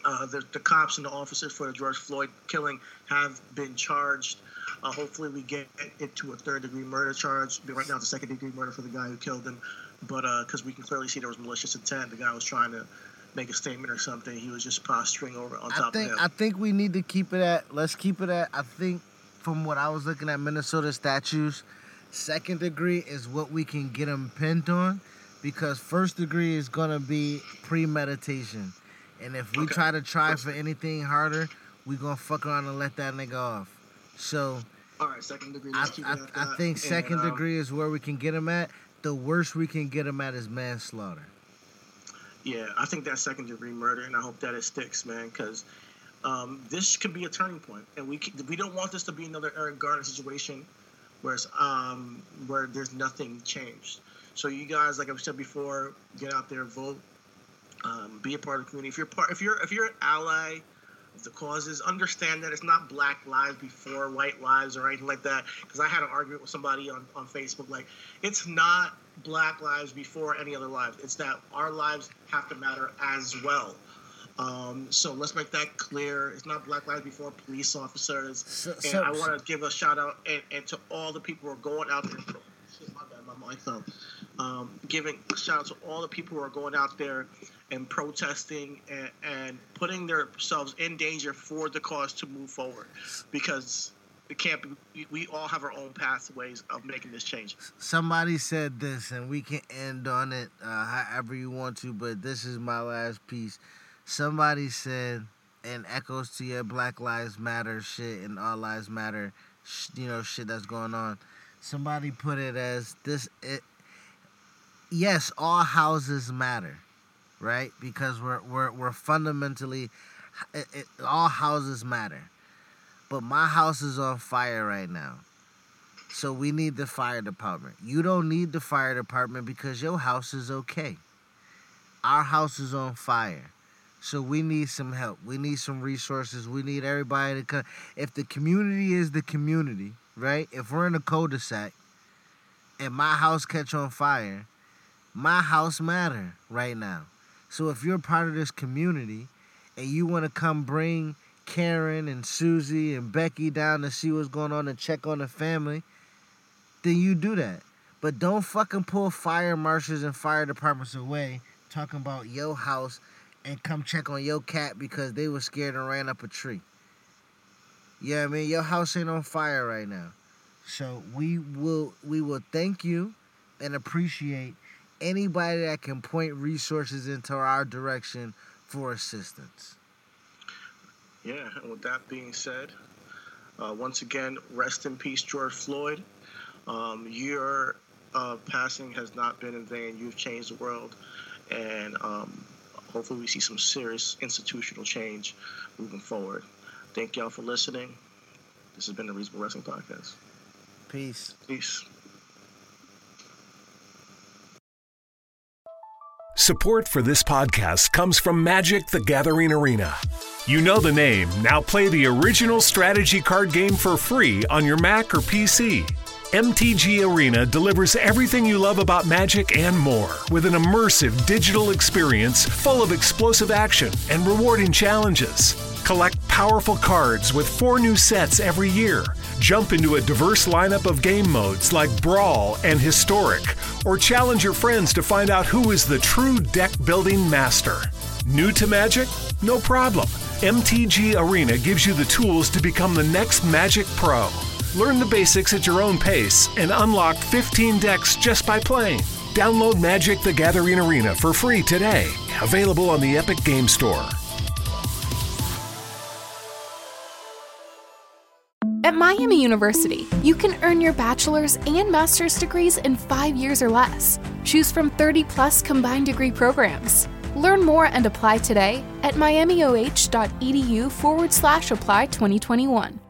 uh, the, the cops and the officers for the George Floyd killing have been charged. Uh, hopefully, we get it to a third degree murder charge. Right now, it's a second degree murder for the guy who killed him. But because we can clearly see there was malicious intent, the guy was trying to make a statement or something. He was just posturing over on I top think of him. I think we need to keep it at. Let's keep it at. I think from what I was looking at Minnesota statutes, second degree is what we can get them pinned on, because first degree is gonna be premeditation, and if we Okay. try to try for anything harder, we gonna fuck around and let that nigga off. So All right, second degree. I, I, I think And, second um, degree is where we can get him at. The worst we can get him at is manslaughter. Yeah, I think that's second degree murder, and I hope that it sticks, man, because um, this could be a turning point, and we can, we don't want this to be another Eric Garner situation, where it's, um, where there's nothing changed. So you guys, like I've said before, get out there, vote, um, be a part of the community. If you're part, if you're if you're an ally the causes. Understand that it's not black lives before white lives or anything like that. Because I had an argument with somebody on, on Facebook. Like, it's not black lives before any other lives. It's that our lives have to matter as well. Um, so let's make that clear. It's not Black Lives Before police officers. So- and so- I want to give a shout out and, and to all the people who are going out there. Shit, my bad, my mic fell. Um, giving shout out to all the people who are going out there and protesting and, and putting themselves in danger for the cause to move forward because it can't be, we- all have our own pathways of making this change. Somebody said this, and we can end on it uh, however you want to, but this is my last piece. Somebody said, and echoes to your Black Lives Matter shit and All Lives Matter, sh- you know, shit that's going on. Somebody put it as this. It, yes, all houses matter, right? Because we're we're we're fundamentally, it, it, all houses matter. But my house is on fire right now. So we need the fire department. You don't need the fire department because your house is okay. Our house is on fire. So we need some help. We need some resources. We need everybody to come. If the community is the community, right? If we're in a cul-de-sac and my house catch on fire, my house matter right now. So if you're part of this community and you want to come bring Karen and Susie and Becky down to see what's going on and check on the family, then you do that. But don't fucking pull fire marshals and fire departments away talking about your house and come check on your cat because they were scared and ran up a tree. Yeah, I mean your house ain't on fire right now. So we will we will thank you and appreciate anybody that can point resources into our direction for assistance. Yeah, and with that being said, uh, once again, rest in peace, George Floyd. Um, your uh, passing has not been in vain. You've changed the world, and um, hopefully, we see some serious institutional change moving forward. Thank y'all for listening. This has been the Reasonable Wrestling Podcast. Peace. Peace. Support for this podcast comes from Magic the Gathering Arena. You know the name. Now play the original strategy card game for free on your Mac or PC. MTG Arena delivers everything you love about Magic and more with an immersive digital experience full of explosive action and rewarding challenges. Collect powerful cards with four new sets every year. Jump into a diverse lineup of game modes like Brawl and Historic, or challenge your friends to find out who is the true deck building master. New to Magic? No problem. MTG Arena gives you the tools to become the next Magic Pro. Learn the basics at your own pace and unlock 15 decks just by playing. Download Magic the Gathering Arena for free today. Available on the Epic Game Store. At Miami University, you can earn your bachelor's and master's degrees in five years or less. Choose from 30 plus combined degree programs. Learn more and apply today at miamioh.edu forward slash apply 2021.